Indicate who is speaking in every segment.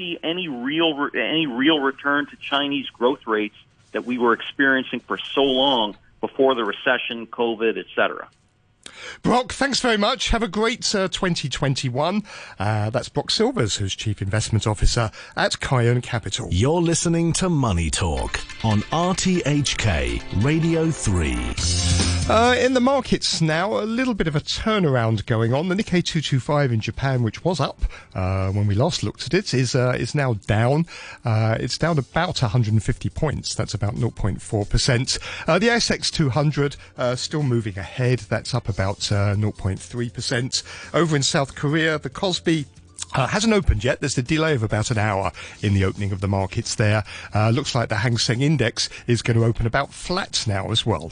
Speaker 1: see any real any real return to Chinese growth rates that we were experiencing for so long before the recession, COVID, etc.
Speaker 2: Brock, thanks very much. Have a great uh, 2021. Uh, that's Brock Silvers, who's Chief Investment Officer at Kaiyuan Capital.
Speaker 3: You're listening to Money Talk on RTHK Radio 3.
Speaker 2: Uh, in the markets now, a little bit of a turnaround going on. The Nikkei 225 in Japan, which was up uh, when we last looked at it, is uh, is now down. Uh, it's down about 150 points. That's about 0.4%. Uh, the ASX 200 uh, still moving ahead. That's up about 0.3%. Over in South Korea, the Kospi uh, hasn't opened yet. There's a delay of about an hour in the opening of the markets there. Uh, looks like the Hang Seng Index is going to open about flat now as well.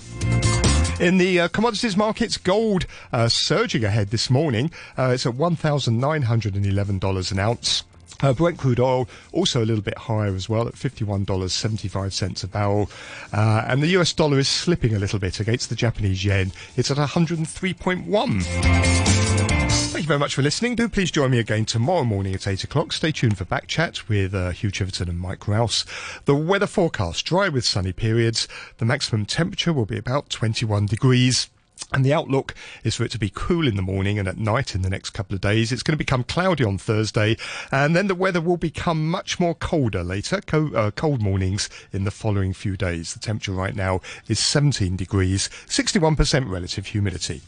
Speaker 2: In the uh, commodities markets, gold uh, surging ahead this morning. Uh, it's at $1,911 an ounce. Uh, Brent crude oil also a little bit higher as well at $51.75 a barrel. Uh, and the US dollar is slipping a little bit against the Japanese yen. It's at 103.1. Thank you very much for listening. Do please join me again tomorrow morning at 8 o'clock. Stay tuned for back chat with uh, Hugh Chiverton and Mike Rowse. The weather forecast dry with sunny periods. The maximum temperature will be about 21 degrees. And the outlook is for it to be cool in the morning and at night in the next couple of days. It's going to become cloudy on Thursday, and then the weather will become much more colder later. Co- uh, cold mornings in the following few days. The temperature right now is 17 degrees, 61% relative humidity.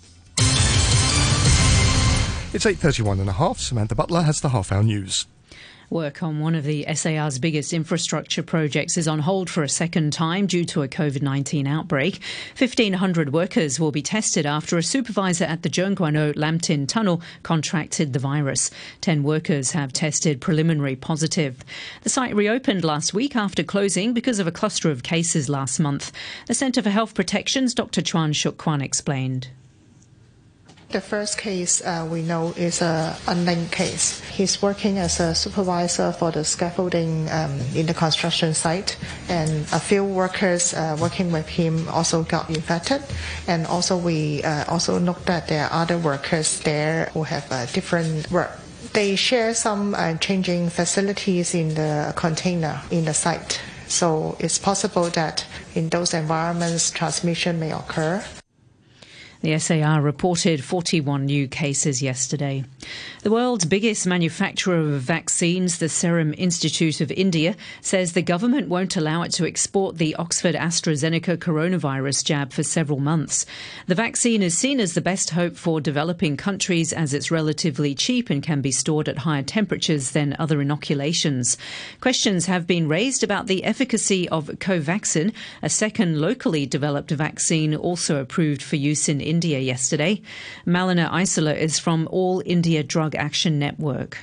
Speaker 2: It's 8.31 and a half. Samantha Butler has the half hour news.
Speaker 4: Work on one of the SAR's biggest infrastructure projects is on hold for a second time due to a COVID 19 outbreak. 1,500 workers will be tested after a supervisor at the Tseung Kwan O-Lam Tin tunnel contracted the virus. 10 workers have tested preliminary positive. The site reopened last week after closing because of a cluster of cases last month. The Centre for Health Protection's Dr. Chuang Shuk-kwan explained.
Speaker 5: The first case uh, we know is a unlinked case. He's working as a supervisor for the scaffolding um, in the construction site, and a few workers uh, working with him also got infected. And also we uh, also note that there are other workers there who have different work. They share some uh, changing facilities in the container in the site. So it's possible that in those environments transmission may occur.
Speaker 4: The SAR reported 41 new cases yesterday. The world's biggest manufacturer of vaccines, the Serum Institute of India, says the government won't allow it to export the Oxford AstraZeneca coronavirus jab for several months. The vaccine is seen as the best hope for developing countries as it's relatively cheap and can be stored at higher temperatures than other inoculations. Questions have been raised about the efficacy of Covaxin, a second locally developed vaccine also approved for use in India yesterday. Malini Aisola is from All India Drug Action Network.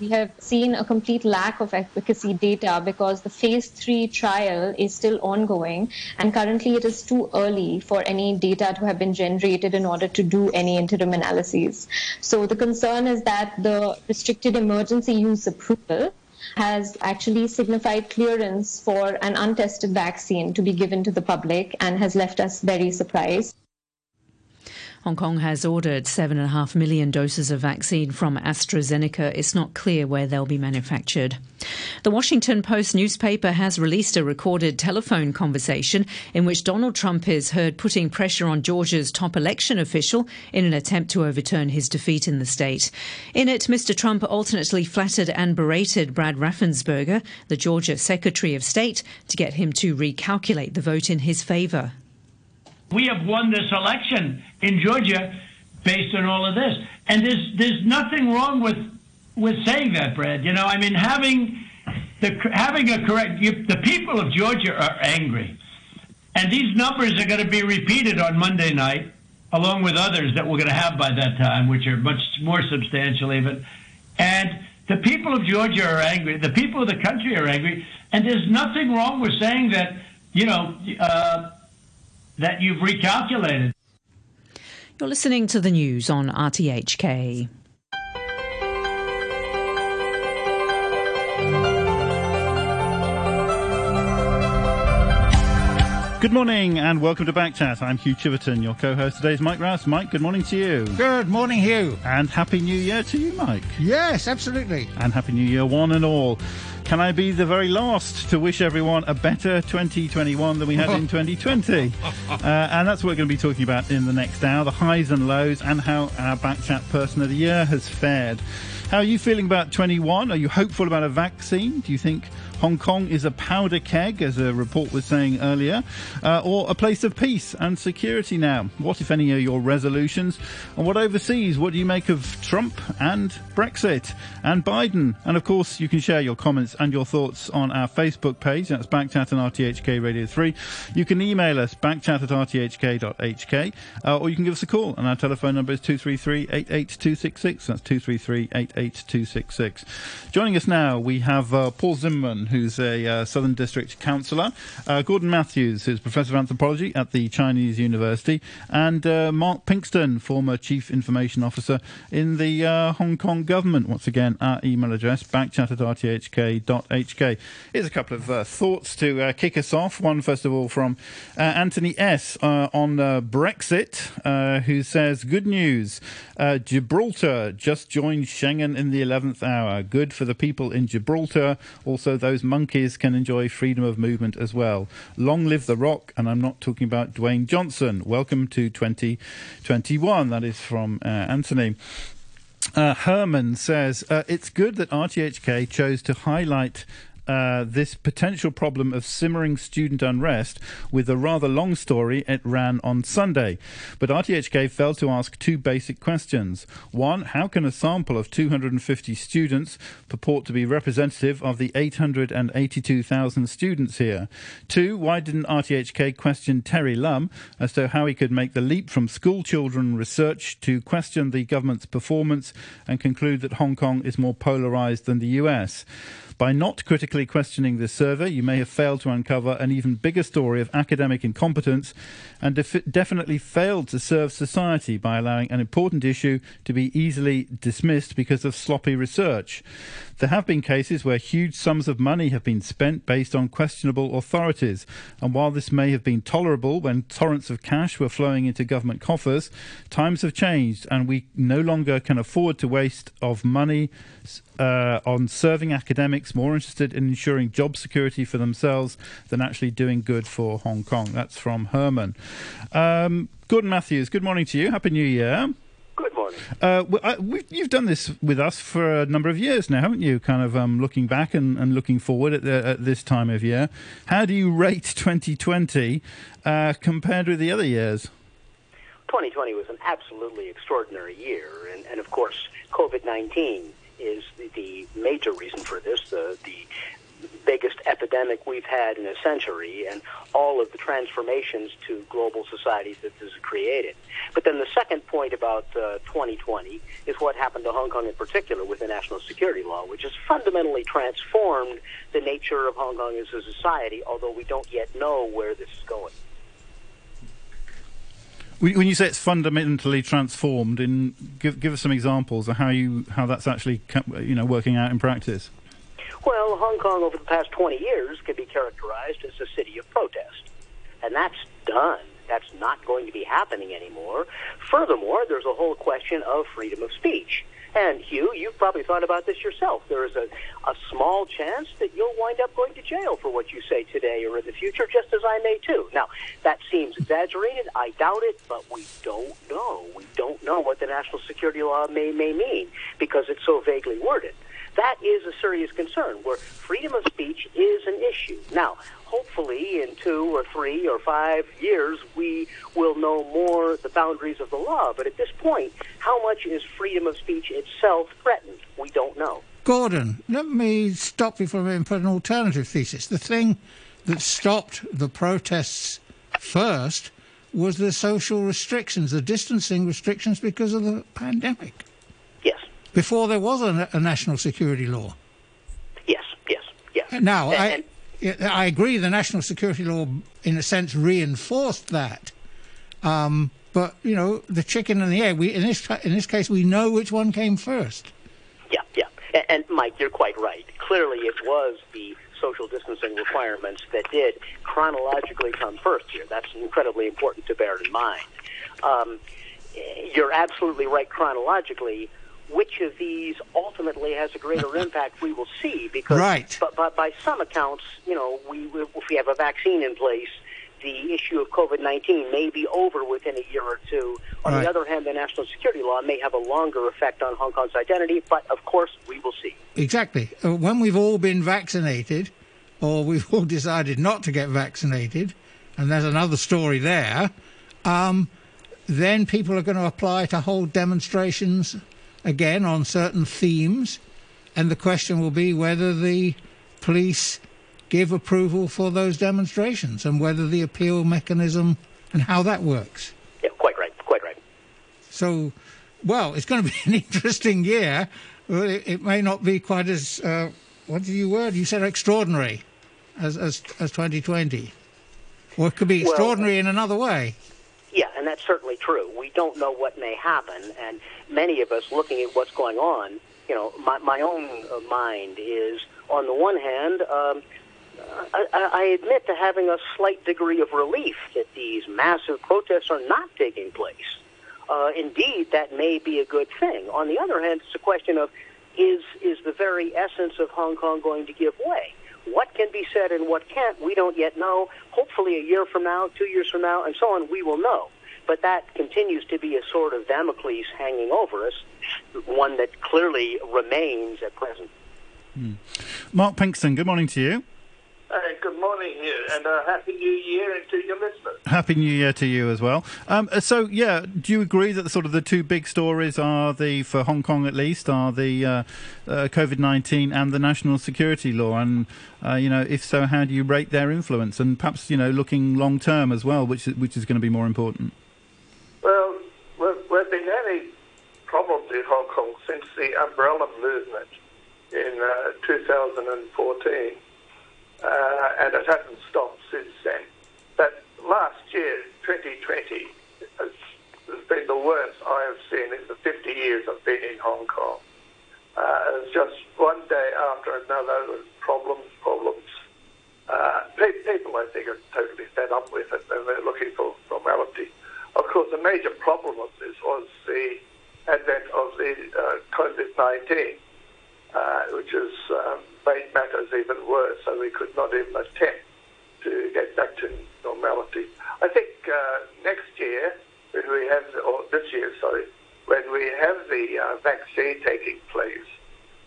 Speaker 6: We have seen a complete lack of efficacy data because the phase three trial is still ongoing, and currently it is too early for any data to have been generated in order to do any interim analyses. So the concern is that the restricted emergency use approval has actually signified clearance for an untested vaccine to be given to the public and has left us very surprised.
Speaker 4: Hong Kong has ordered 7.5 million doses of vaccine from AstraZeneca. It's not clear where they'll be manufactured. The Washington Post newspaper has released a recorded telephone conversation in which Donald Trump is heard putting pressure on Georgia's top election official in an attempt to overturn his defeat in the state. In it, Mr. Trump alternately flattered and berated Brad Raffensperger, the Georgia Secretary of State, to get him to recalculate the vote in his favor.
Speaker 7: We have won this election in Georgia based on all of this. And there's there's nothing wrong with with saying that, Brad. You know, I mean, having the having a correct you, the people of Georgia are angry, and these numbers are going to be repeated on Monday night, along with others that we're going to have by that time, which are much more substantial even. And the people of Georgia are angry. The people of the country are angry, and there's nothing wrong with saying that. You know. Uh, that you've recalculated.
Speaker 4: You're listening to the news on RTHK.
Speaker 8: Good morning and welcome to Backchat. I'm Hugh Chiverton. Your co-host today is Mike Rowse. Mike, good morning to you.
Speaker 9: Good morning, Hugh.
Speaker 8: And Happy New Year to you, Mike.
Speaker 9: Yes, absolutely.
Speaker 8: And Happy New Year, one and all. Can I be the very last to wish everyone a better 2021 than we had in 2020? Uh, and that's what we're going to be talking about in the next hour, the highs and lows and how our Backchat Person of the Year has fared. How are you feeling about 21? Are you hopeful about a vaccine? Do you think Hong Kong is a powder keg, as a report was saying earlier, uh, or a place of peace and security now? What, if any, are your resolutions? And what overseas? What do you make of Trump and Brexit and Biden? And of course, you can share your comments and your thoughts on our Facebook page. That's Backchat and RTHK Radio 3. You can email us, backchat at rthk.hk, uh, or you can give us a call. And our telephone number is 233 88266. That's 233 88266. Joining us now, we have uh, Paul Zimmerman, who's a uh, Southern District councillor, uh, Gordon Matthews, who's Professor of Anthropology at the Chinese University, and uh, Mark Pinkstone, former Chief Information Officer in the uh, Hong Kong government. Once again, our email address, backchat at rthk.hk. Here's a couple of uh, thoughts to kick us off. One, first of all, from Anthony S. on Brexit, who says, Good news. Gibraltar just joined Schengen in the 11th hour. Good for the people in Gibraltar. Also, those those monkeys can enjoy freedom of movement as well. Long live the rock, and I'm not talking about Dwayne Johnson. Welcome to 2021. That is from uh, Anthony. Uh, Herman says uh, it's good that RTHK chose to highlight uh, this potential problem of simmering student unrest with a rather long story it ran on Sunday. But RTHK failed to ask two basic questions. One, how can a sample of 250 students purport to be representative of the 882,000 students here? Two, why didn't RTHK question Terry Lum as to how he could make the leap from school children research to question the government's performance and conclude that Hong Kong is more polarized than the US? By not critically questioning this survey, you may have failed to uncover an even bigger story of academic incompetence and def- definitely failed to serve society by allowing an important issue to be easily dismissed because of sloppy research. There have been cases where huge sums of money have been spent based on questionable authorities, and while this may have been tolerable when torrents of cash were flowing into government coffers, times have changed and we no longer can afford to waste of money uh, on serving academics more interested in ensuring job security for themselves than actually doing good for Hong Kong. That's from Herman. Um, Gordon Matthews, good morning to you. Happy New Year.
Speaker 10: Morning.
Speaker 8: Uh, you've done this with us for a number of years now, haven't you? Kind of um, looking back and, and looking forward at, the, at, this time of year. How do you rate 2020 uh, compared with the other years?
Speaker 10: 2020 was an absolutely extraordinary year, and, and of course, COVID 19 is the, the, major reason for this. The, the biggest epidemic we've had in a century and all of the transformations to global societies that this has created. But then the second point about uh, 2020 is what happened to Hong Kong in particular with the national security law, which has fundamentally transformed the nature of Hong Kong as a society, although we don't yet know where this is going.
Speaker 8: When you say it's fundamentally transformed, in give, give us some examples of how you how that's actually you know working out in practice.
Speaker 10: Well, Hong Kong over the past 20 years can be characterized as a city of protest. And that's done. That's not going to be happening anymore. Furthermore, there's a whole question of freedom of speech. And Hugh, you've probably thought about this yourself. There is a, a small chance that you'll wind up going to jail for what you say today or in the future, just as I may too. Now, that seems exaggerated. I doubt it, but we don't know. We don't know what the national security law may, may mean because it's so vaguely worded that is a serious concern where freedom of speech is an issue. Now, hopefully in two or three or five years, we will know more the boundaries of the law. But at this point, how much is freedom of speech itself threatened? We don't know.
Speaker 9: Gordon, let me stop you for a minute and put an alternative thesis. The thing that stopped the protests first was the social restrictions, the distancing restrictions because of the pandemic before there was a, a national security law.
Speaker 10: Yes, yes, yes.
Speaker 9: Now, and, I, I agree the national security law, in a sense, reinforced that. Um, but, you know, the chicken and the egg, we, in, this, in this case, we know which one came first.
Speaker 10: Yeah, yeah. And, and Mike, you're quite right clearly it was the social distancing requirements that did chronologically come first here. That's incredibly important to bear in mind. Um, you're absolutely right chronologically. Which of these ultimately has a greater impact, we will see. Because,
Speaker 9: right.
Speaker 10: but, but by some accounts, you know, we if we have a vaccine in place, the issue of COVID 19 may be over within a year or two. On
Speaker 9: Right.
Speaker 10: the other hand, the national security law may have a longer effect on Hong Kong's identity, but of course, we will see.
Speaker 9: Exactly. Uh, When we've all been vaccinated, or we've all decided not to get vaccinated, and there's another story there, um, then people are going to apply to hold demonstrations again on certain themes, and the question will be whether the police give approval for those demonstrations and whether the appeal mechanism and how that works.
Speaker 10: Yeah, quite right, quite right.
Speaker 9: So, well, it's going to be an interesting year. It, may not be quite as uh, what did you word? You said extraordinary as as as 2020, or it could be
Speaker 10: Well-
Speaker 9: extraordinary in another way.
Speaker 10: Yeah, and that's certainly true. We don't know what may happen, and many of us looking at what's going on, you know, my, my own uh, mind is, on the one hand, um, I, I admit to having a slight degree of relief that these massive protests are not taking place. Uh, indeed, that may be a good thing. On the other hand, it's a question of is is the very essence of Hong Kong going to give way? What can be said and what can't, we don't yet know. Hopefully, a year from now, two years from now, and so on, we will know. But that continues to be a sort of Damocles hanging over us, one that clearly remains at present. Hmm.
Speaker 8: Mark Pinkstone, good morning to you.
Speaker 11: Uh, good morning here, and uh, happy new year and to your listeners.
Speaker 8: Happy New Year to you as well. Um, so, yeah, do you agree that sort of the two big stories are the for Hong Kong at least are the uh, uh, COVID nineteen and the national security law? And uh, you know, if so, how do you rate their influence? And perhaps you know, looking long term as well, which is, which is going to be more important.
Speaker 11: Well, we've, we've been having problems in Hong Kong since the umbrella movement in uh, 2014, uh, and it hasn't stopped since then. But last year, 2020, has, has been the worst I have seen in the 50 years I've been in Hong Kong. Uh, it's just one day after another, problems, problems. Uh, pe- people, I think, are totally fed up with it, and they're looking for normality. Of course, the major problem of this was the advent of the uh, COVID-19, uh, which is um, made matters even worse, so we could not even attempt to get back to normality. I think uh, next year, when we have, the, or this year, sorry, when we have the uh, vaccine taking place,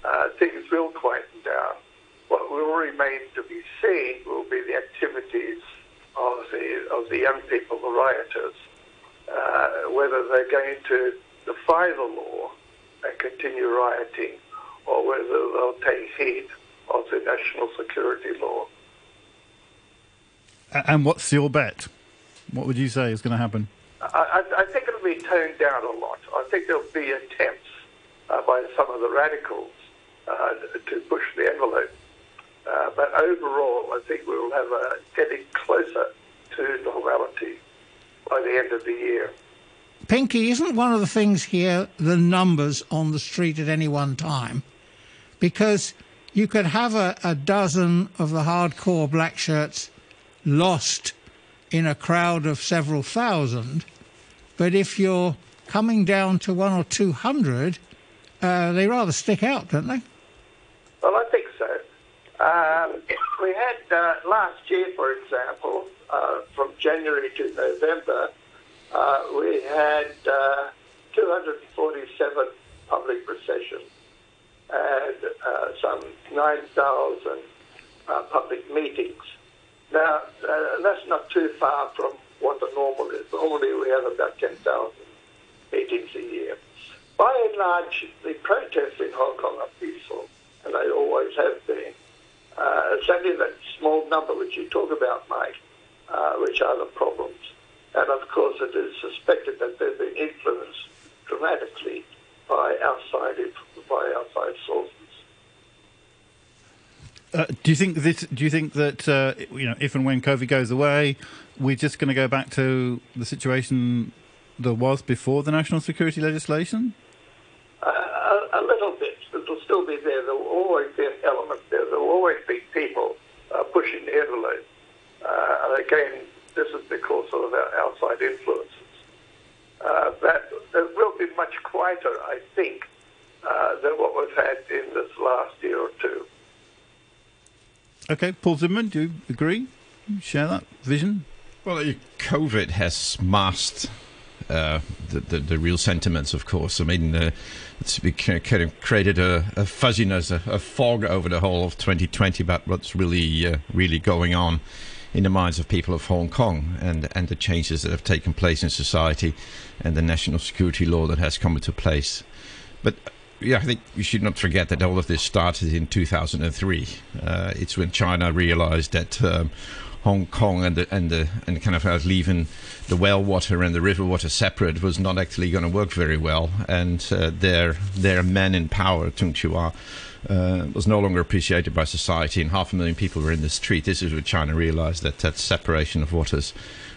Speaker 11: uh, things will quieten down. What will remain to be seen will be the activities of the of the young people, the rioters, uh, whether they're going to defy the law and continue rioting, or whether they'll take heed of the national security law.
Speaker 8: And what's your bet? What would you say is going to happen?
Speaker 11: I, I, I think it'll be toned down a lot. I think there'll be attempts uh, by some of the radicals uh, to push the envelope. Uh, but overall, I think we will have a getting closer to normality by the end of the year.
Speaker 9: Pinky, isn't one of the things here the numbers on the street at any one time? Because you could have a, a dozen of the hardcore black shirts lost in a crowd of several thousand, but if you're coming down to one or two hundred, uh, they rather stick out, don't they?
Speaker 11: Well, I think so. Um, we had uh, last year, for example, uh, from January to November, uh, we had uh, 247 public processions and uh, some 9,000 uh, public meetings. Now, uh, that's not too far from what the normal is. Normally, we have about 10,000 meetings a year. By and large, the protests in Hong Kong are peaceful, and they always have been. Uh, it's only that small number which you talk about, Mike, uh, which are the problems. And of course, it is suspected that they've been influenced dramatically by outside by outside sources.
Speaker 8: Uh, do you think this? Do you think that uh, you know, if and when COVID goes away, we're just going to go back to the situation there was before the national security legislation?
Speaker 11: Uh, a, a little bit. It'll still be there. There will always be an element there. There will always be people uh, pushing the envelope. Uh, and again, this is because of our outside influences. Uh, that it will be much quieter, I think, uh, than what we've had in this last year or two.
Speaker 8: Okay, Paul Zimmerman, do you agree? Share that vision?
Speaker 12: Well, COVID has masked uh, the, the, the real sentiments, of course. I mean, uh, it's kind of created a, a fuzziness, a, a, fog over the whole of 2020 about what's really uh, really going on in the minds of people of Hong Kong and and the changes that have taken place in society and the national security law that has come into place. But yeah, I think you should not forget that all of this started in 2003. Uh, it's when China realized that. Um, Hong Kong and the and the and kind of uh, leaving the well water and the river water separate was not actually going to work very well, and uh, their their men in power, Tung Chee-hwa, uh, was no longer appreciated by society, and half a million people were in the street. This is when China realised that that separation of waters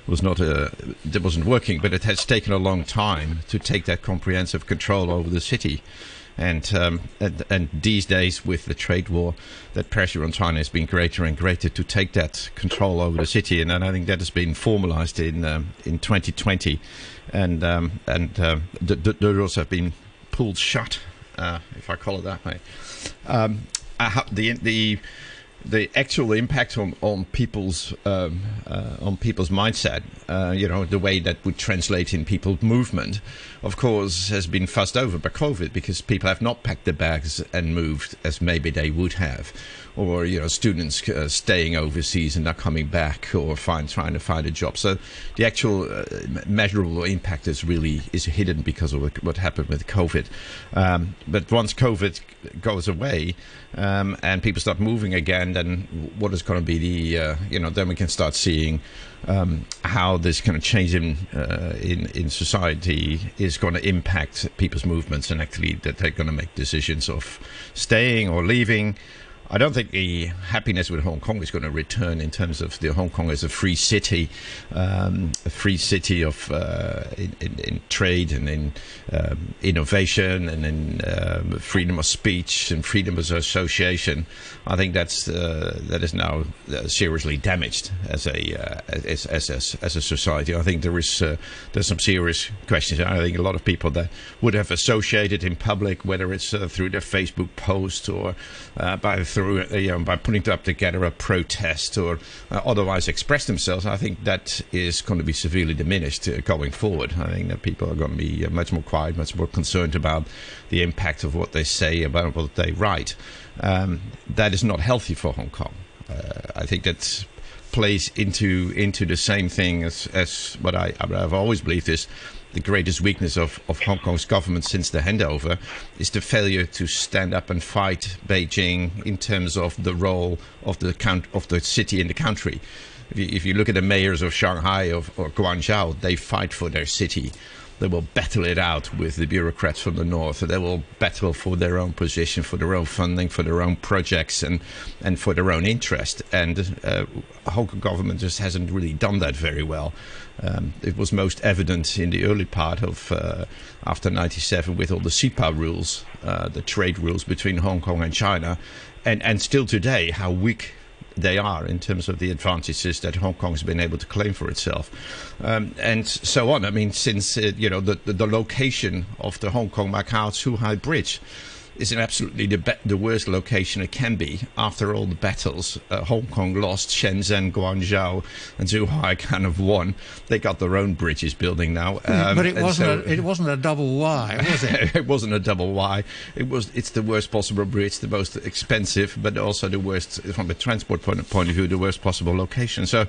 Speaker 12: was not a that wasn't working, but it has taken a long time to take that comprehensive control over the city. And, um, and, and these days, with the trade war, that pressure on China has been greater and greater to take that control over the city, and, and I think that has been formalised in um, in 2020, and um, and uh, the, the, the, doors have been pulled shut, uh, if I call it that way. Um, the the the actual impact on on people's um, uh, on people's mindset, uh, you know, the way that would translate in people's movement, of course, has been fussed over by COVID because people have not packed their bags and moved as maybe they would have or you know students uh, staying overseas and not coming back or find trying to find a job. So the actual uh, measurable impact is really is hidden because of what happened with COVID. Um, but once COVID goes away um, and people start moving again, then what is going to be the uh, you know then we can start seeing. Um, how this kind of change in, uh, in in society is going to impact people's movements and actually that they're going to make decisions of staying or leaving I don't think the happiness with Hong Kong is going to return in terms of the Hong Kong as a free city, um, a free city of uh, in, in, in, trade and in um, innovation and in um, freedom of speech and freedom of association. I think that's uh, that is now uh, seriously damaged as a uh, as, as, as, as a society. I think there is uh, there's some serious questions. I think a lot of people that would have associated in public, whether it's uh, through their Facebook post or by through you know, by putting up together a protest or otherwise express themselves, I think that is going to be severely diminished going forward. I think that people are going to be much more quiet, much more concerned about the impact of what they say, about what they write um, that is not healthy for Hong Kong. Uh, I think that plays into into the same thing as, as what I, I've always believed is the greatest weakness of, of Hong Kong's government since the handover is the failure to stand up and fight Beijing in terms of the role of the count of the city in the country. If you, if you look at the mayors of Shanghai of, or Guangzhou, they fight for their city. They will battle it out with the bureaucrats from the north. They will battle for their own position, for their own funding, for their own projects, and, and for their own interest. And uh, Hong Kong government just hasn't really done that very well. Um, it was most evident in the early part of uh, after 97 with all the CEPA rules, uh, the trade rules between Hong Kong and China, and, and still today how weak they are in terms of the advantages that Hong Kong has been able to claim for itself, um, and so on. I mean, since uh, you know the, the, the location of the Hong Kong Macau Zhuhai Bridge is an absolutely the, be- the worst location it can be. After all the battles, uh, Hong Kong lost, Shenzhen, Guangzhou, and Zhuhai kind of won. They got their own bridges building now.
Speaker 9: Um, but it wasn't. So, a, it wasn't a double Y, was it?
Speaker 12: it wasn't a double Y. It was. It's the worst possible bridge, the most expensive, but also the worst from a transport point, point of view, the worst possible location. So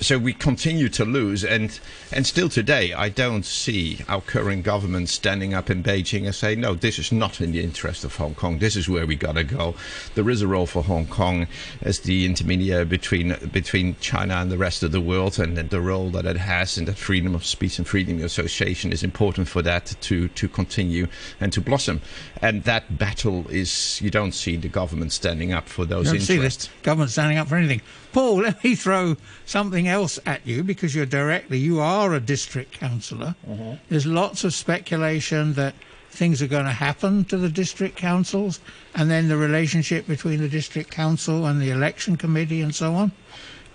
Speaker 12: so we continue to lose, and and still today, I don't see our current government standing up in Beijing and say, no, this is not in the interest of Hong Kong. This is where we gotta go. There is a role for Hong Kong as the intermediary between between China and the rest of the world, and the role that it has in that freedom of speech and freedom of association is important for that to to continue and to blossom. And that battle is you don't see the government standing up for those
Speaker 9: you
Speaker 12: don't
Speaker 9: interests. See the government standing up for anything. Paul, let me throw something else at you because you're directly, you are a district councillor.
Speaker 12: Mm-hmm.
Speaker 9: There's lots of speculation that things are going to happen to the district councils, and then the relationship between the district council and the election committee and so on.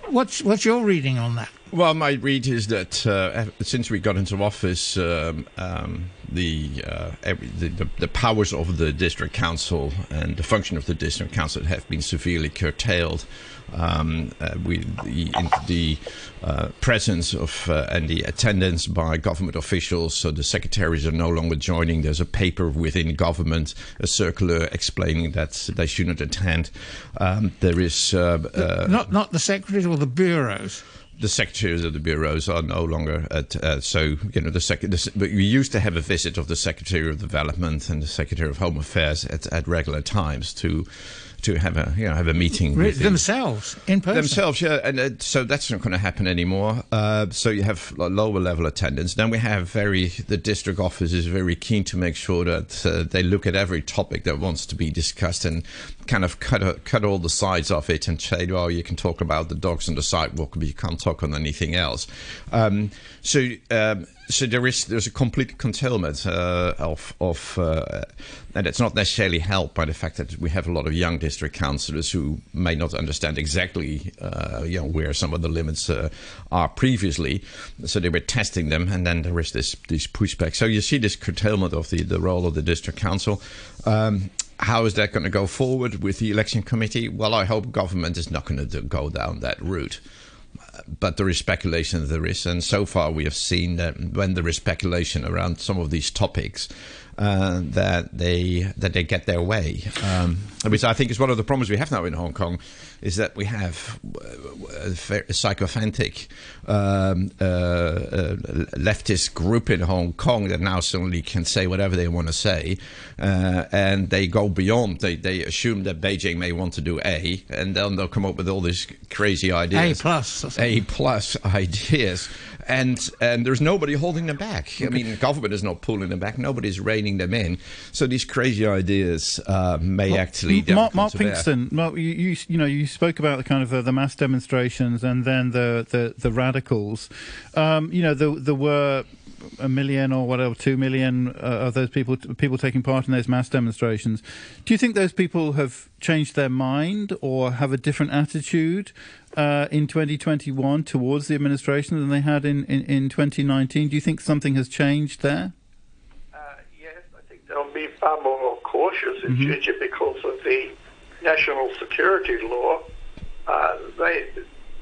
Speaker 9: What's what's your reading on that?
Speaker 12: Well, my read is that uh, since we got into office, um, um, the, uh, every, the, the, the powers of the district council and the function of the district council have been severely curtailed. Um, uh, we, the, the uh, presence of uh, and the attendance by government officials, so the secretaries are no longer joining. There's a paper within government, a circular explaining that they shouldn't attend. Um, there is uh, uh,
Speaker 9: not not the secretaries or the bureaus
Speaker 12: the secretaries of the bureaus are no longer at. Uh, so you know the second. We used to have a visit of the secretary of development and the secretary of home affairs at, at regular times to to have a you know have a meeting
Speaker 9: themselves in person.
Speaker 12: Themselves, yeah, and uh, so that's not going to happen anymore. Uh, so you have lower level attendance. Then we have very the district office is very keen to make sure that uh, they look at every topic that wants to be discussed and kind of cut uh, cut all the sides of it and say, well, you can talk about the dogs on the sidewalk, but you can't talk on anything else. Um, so. Um, so there is there's a complete curtailment uh, of of uh, and it's not necessarily helped by the fact that we have a lot of young district councillors who may not understand exactly uh, you know where some of the limits uh, are previously. So they were testing them and then there is this this pushback. So you see this curtailment of the the role of the district council. Um, how is that going to go forward with the election committee? Well, I hope government is not going to go down that route but there is speculation that there is, and so far we have seen that when there is speculation around some of these topics, uh, that they that they get their way, um, which I think is one of the problems we have now in Hong Kong, is that we have a sycophantic um, uh, uh, leftist group in Hong Kong that now suddenly can say whatever they want to say, uh, and they go beyond. They they assume that Beijing may want to do A, and then they'll come up with all these crazy ideas.
Speaker 9: A plus.
Speaker 12: A plus ideas and and there's nobody holding them back. I mean, government is not pulling them back. Nobody's reining them in. So these crazy ideas uh, may well, actually.
Speaker 8: Mark, Mark Pinkstone, Mark, you, you, you know you spoke about the kind of uh, the mass demonstrations and then the the, the radicals. Um, you know, there, there were a million or whatever, two million uh, of those people people taking part in those mass demonstrations. Do you think those people have changed their mind or have a different attitude uh, in 2021 towards the administration than they had in, in, in 2019? Do you think something has changed there?
Speaker 11: Uh, yes, I think they'll be far more cautious in mm-hmm. future because of the national security law. Uh, they,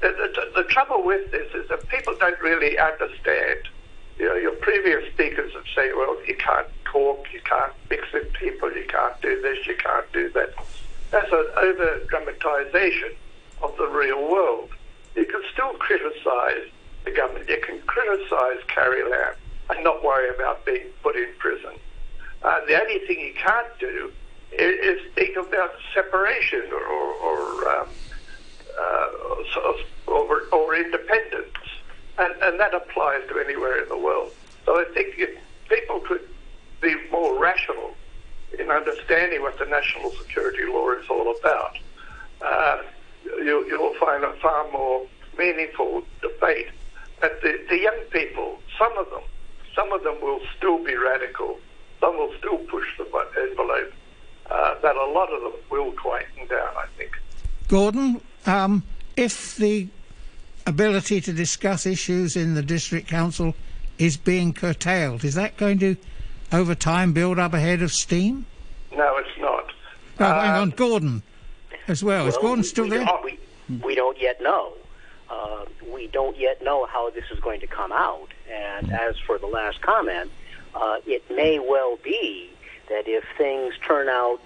Speaker 11: the, the, the trouble with this is that people don't really understand you know, your previous speakers have said, well, you can't talk, you can't mix with people, you can't do this, you can't do that. That's an over dramatization of the real world. You can still criticize the government, you can criticize Carrie Lam and not worry about being put in prison. Uh, the only thing you can't do is, is speak about separation or, or, um, uh, or, or independence and, and that applies to anywhere in the world. So I think if people could be more rational in understanding what the national security law is all about, uh, you, you'll find a far more meaningful debate. But the, the young people, some of them, some of them will still be radical. Some will still push the envelope. Uh, but a lot of them will quieten down, I think.
Speaker 9: Gordon, um, if the ability to discuss issues in the district council is being curtailed. Is that going to, over time, build up a head of steam?
Speaker 11: No, it's not.
Speaker 9: Oh, uh, hang on, Gordon as well. well is Gordon still
Speaker 10: we,
Speaker 9: there?
Speaker 10: We, we don't yet know. Uh, we don't yet know how this is going to come out. And mm. as for the last comment, uh, it may well be that if things turn out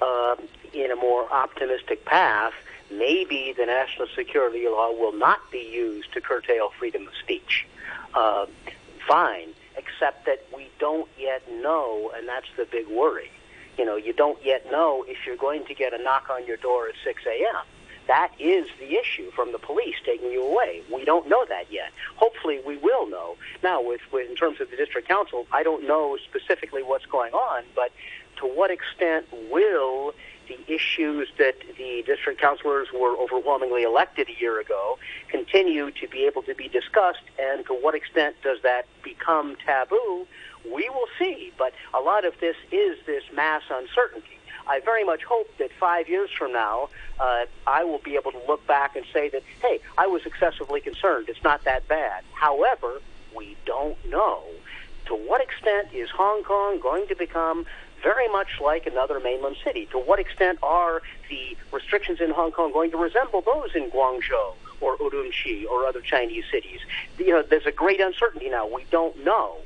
Speaker 10: uh, in a more optimistic path, maybe the national security law will not be used to curtail freedom of speech. Uh, fine, except that we don't yet know, and that's the big worry. You know, you don't yet know if you're going to get a knock on your door at 6 a.m. That is the issue from the police taking you away. We don't know that yet. Hopefully, we will know. Now, with, with in terms of the district council, I don't know specifically what's going on, but to what extent will the issues that the district councilors were overwhelmingly elected a year ago continue to be able to be discussed, and to what extent does that become taboo We will see, but a lot of this is this mass uncertainty. I very much hope that five years from now, uh, I will be able to look back and say that, hey, I was excessively concerned. It's not that bad. However, we don't know. To what extent is Hong Kong going to become very much like another mainland city? To what extent are the restrictions in Hong Kong going to resemble those in Guangzhou or Urumqi or other Chinese cities? You know, there's a great uncertainty now. We don't know.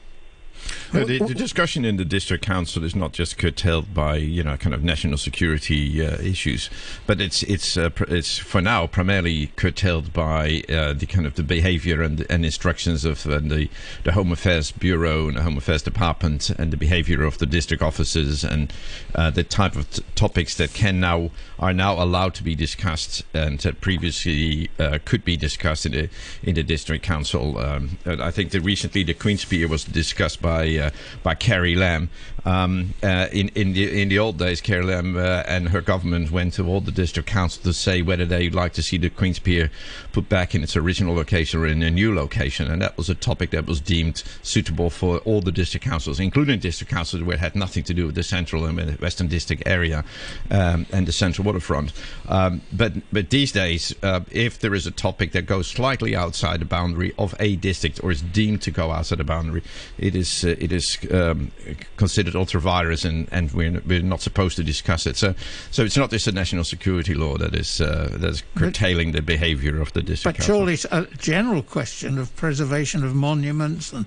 Speaker 12: No, the, the, discussion in the district council is not just curtailed by you know kind of national security uh, issues, but it's it's uh, pr- it's for now primarily curtailed by uh, the kind of the behaviour and, and instructions of uh, the the Home Affairs Bureau and the Home Affairs Department and the behaviour of the district officers and uh, the type of t- topics that can now are now allowed to be discussed and that previously uh, could be discussed in the in the district council. Um, I think that recently the Queen's Pier was discussed by by Carrie Lam. Um, uh, in in the in the old days, Carrie Lam uh, and her government went to all the district councils to say whether they'd like to see the Queen's Pier put back in its original location or in a new location, and that was a topic that was deemed suitable for all the district councils, including district councils where it had nothing to do with the central and western district area um, and the central waterfront. Um, but but these days, uh, if there is a topic that goes slightly outside the boundary of a district or is deemed to go outside the boundary, it is uh, it is um, considered ultra vires, and, and we're, we're not supposed to discuss it. So, so it's not just a national security law that is uh, that is curtailing the behaviour of the district.
Speaker 9: But surely it's a general question of preservation of monuments and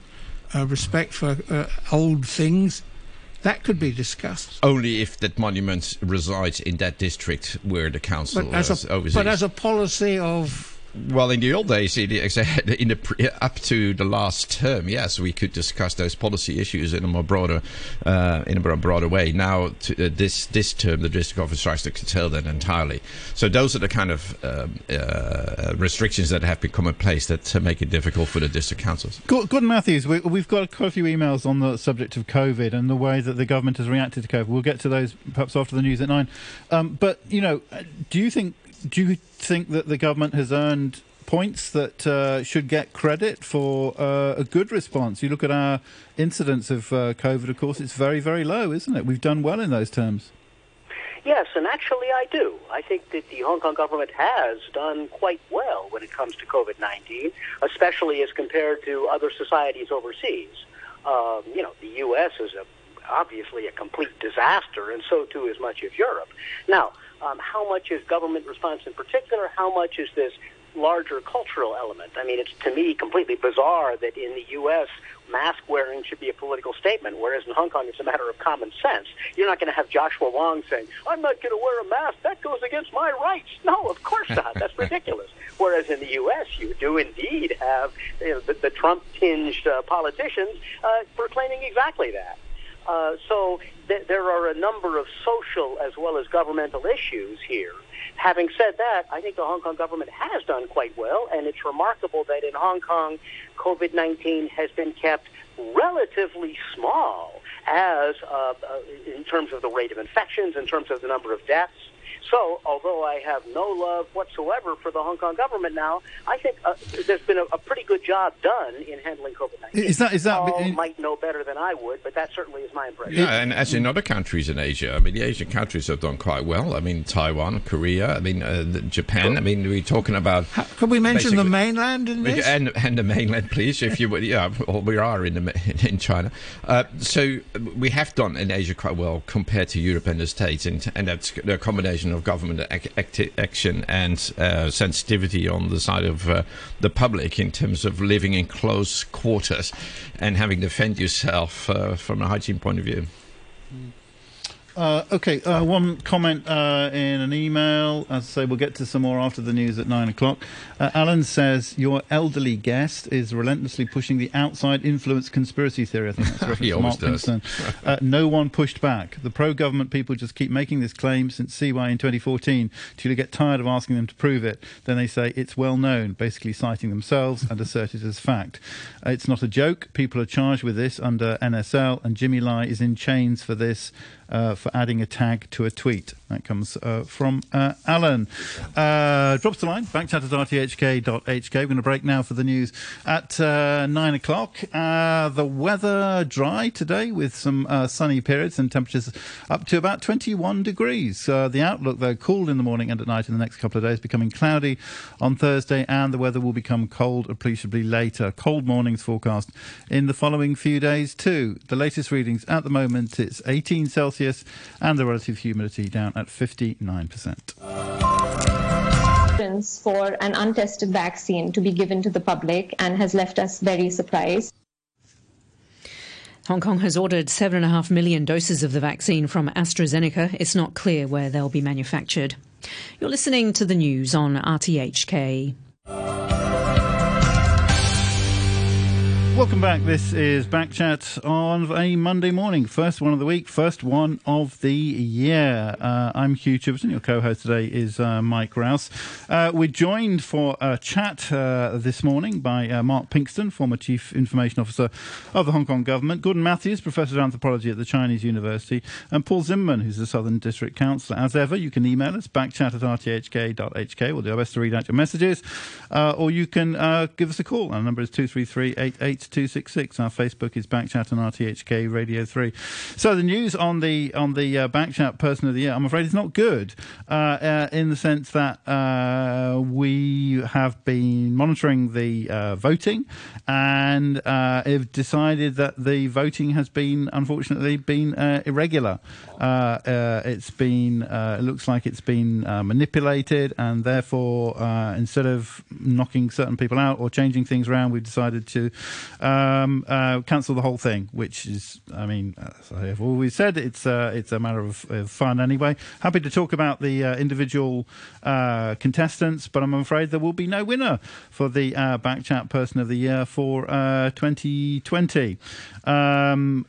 Speaker 9: uh, respect for uh, old things. That could be discussed.
Speaker 12: Only if that monument resides in that district where the council
Speaker 9: but as a,
Speaker 12: oversees.
Speaker 9: But as a policy of
Speaker 12: well, in the old days, in the, up to the last term, yes, we could discuss those policy issues in a more broader, uh, in a broader way. Now, to, uh, this this term, the district office tries to curtail that entirely. So those are the kind of um, uh, restrictions that have become in place that make it difficult for the district councils.
Speaker 8: Gordon Matthews, we, have got quite a few emails on the subject of COVID and the way that the government has reacted to COVID. We'll get to those perhaps after the news at nine. Um, but you know, do you think do you think that the government has earned points that uh, should get credit for uh, a good response? You look at our incidence of uh, COVID, of course, it's very, very low, isn't it? We've done well in those terms.
Speaker 10: Yes, and actually I do. I think that the Hong Kong government has done quite well when it comes to COVID 19, especially as compared to other societies overseas. Um, you know, the U.S. is a, obviously a complete disaster, and so too is much of Europe. Now, um, how much is government response in particular? How much is this larger cultural element? I mean, it's to me completely bizarre that in the U.S. mask wearing should be a political statement, whereas in Hong Kong it's a matter of common sense. You're not going to have Joshua Wong saying, "I'm not going to wear a mask. That goes against my rights." No, of course not. That's ridiculous. Whereas in the U.S., you do indeed have you know, the, the Trump-tinged uh, politicians uh, proclaiming exactly that. Uh, so th- there are a number of social as well as governmental issues here. Having said that, I think the Hong Kong government has done quite well, and it's remarkable that in Hong Kong, COVID 19 has been kept relatively small as uh, uh, in terms of the rate of infections, in terms of the number of deaths. So, although I have no love whatsoever for the Hong Kong government now, I think uh, there's been a, a, pretty good job done in handling COVID-19.
Speaker 8: Is that is that?
Speaker 10: Paul in, might know better than I would, but that certainly is my impression.
Speaker 12: Yeah, and as in other countries in Asia, I mean, the Asian countries have done quite well. I mean, Taiwan, Korea, I mean, uh, Japan. I mean, we're talking about.
Speaker 9: How, could we mention the mainland in this?
Speaker 12: And, and the mainland, please, if you would. Yeah, we are in the in China. Uh, so we have done in Asia quite well compared to Europe and the States, and, and that's a combination of government ac- action and uh, sensitivity on the side of uh, the public in terms of living in close quarters and having to defend yourself uh, from a hygiene point of view.
Speaker 8: Uh, okay, uh, one comment uh, in an email. As I say, we'll get to some more after the news at nine o'clock. Uh, Alan says your elderly guest is relentlessly pushing the outside influence conspiracy theory. I think that's reference
Speaker 12: he
Speaker 8: to Mark
Speaker 12: does.
Speaker 8: Uh, no one pushed back. The pro-government people just keep making this claim since CY in 2014 till you get tired of asking them to prove it. Then they say it's well known, basically citing themselves and assert it as fact. Uh, it's not a joke. People are charged with this under NSL, and Jimmy Lai is in chains for this uh, for adding a tag to a tweet. That comes uh, from uh, Alan. Uh, drops the line, backchat at rthk.hk. We're going to break now for the news at uh, 9 o'clock. Uh, the weather dry today with some uh, sunny periods and temperatures up to about 21 degrees. The outlook, though, cool in the morning and at night in the next couple of days, becoming cloudy on Thursday, and the weather will become cold appreciably later. Cold mornings forecast in the following few days, too. The latest readings at the moment, it's 18 Celsius and the relative humidity down at 59%.
Speaker 6: For an untested vaccine to be given to the public and has left us very surprised.
Speaker 4: Hong Kong has ordered 7.5 million doses of the vaccine from AstraZeneca. It's not clear where they'll be manufactured. You're listening to the news on RTHK.
Speaker 8: Welcome back. This is Backchat on a Monday morning. First one of the week, first one of the year. Uh, I'm Hugh Chiverton. Your co host today is uh, Mike Rowse. Uh, we're joined for a chat uh, this morning by uh, Mark Pinkstone, former Chief Information Officer of the Hong Kong Government, Gordon Mathews, Professor of Anthropology at the Chinese University, and Paul Zimmerman, who's the Southern District Councillor. As ever, you can email us, backchat at rthk.hk. We'll do our best to read out your messages. Uh, or you can give us a call. Our number is 233 266. Our Facebook is Backchat and RTHK Radio 3. So the news on the on the uh, Backchat Person of the Year, I'm afraid, is not good uh, uh, in the sense that uh, we have been monitoring the uh, voting and uh, have decided that the voting has been, unfortunately, been irregular. it's been, it looks like it's been manipulated, and therefore, instead of knocking certain people out or changing things around, we've decided to um, uh, cancel the whole thing, which is, I mean, as I have always said, it's uh, it's a matter of, of, fun anyway. Happy to talk about the uh, individual uh, contestants, but I'm afraid there will be no winner for the uh, Backchat Person of the Year for 2020. Uh, um,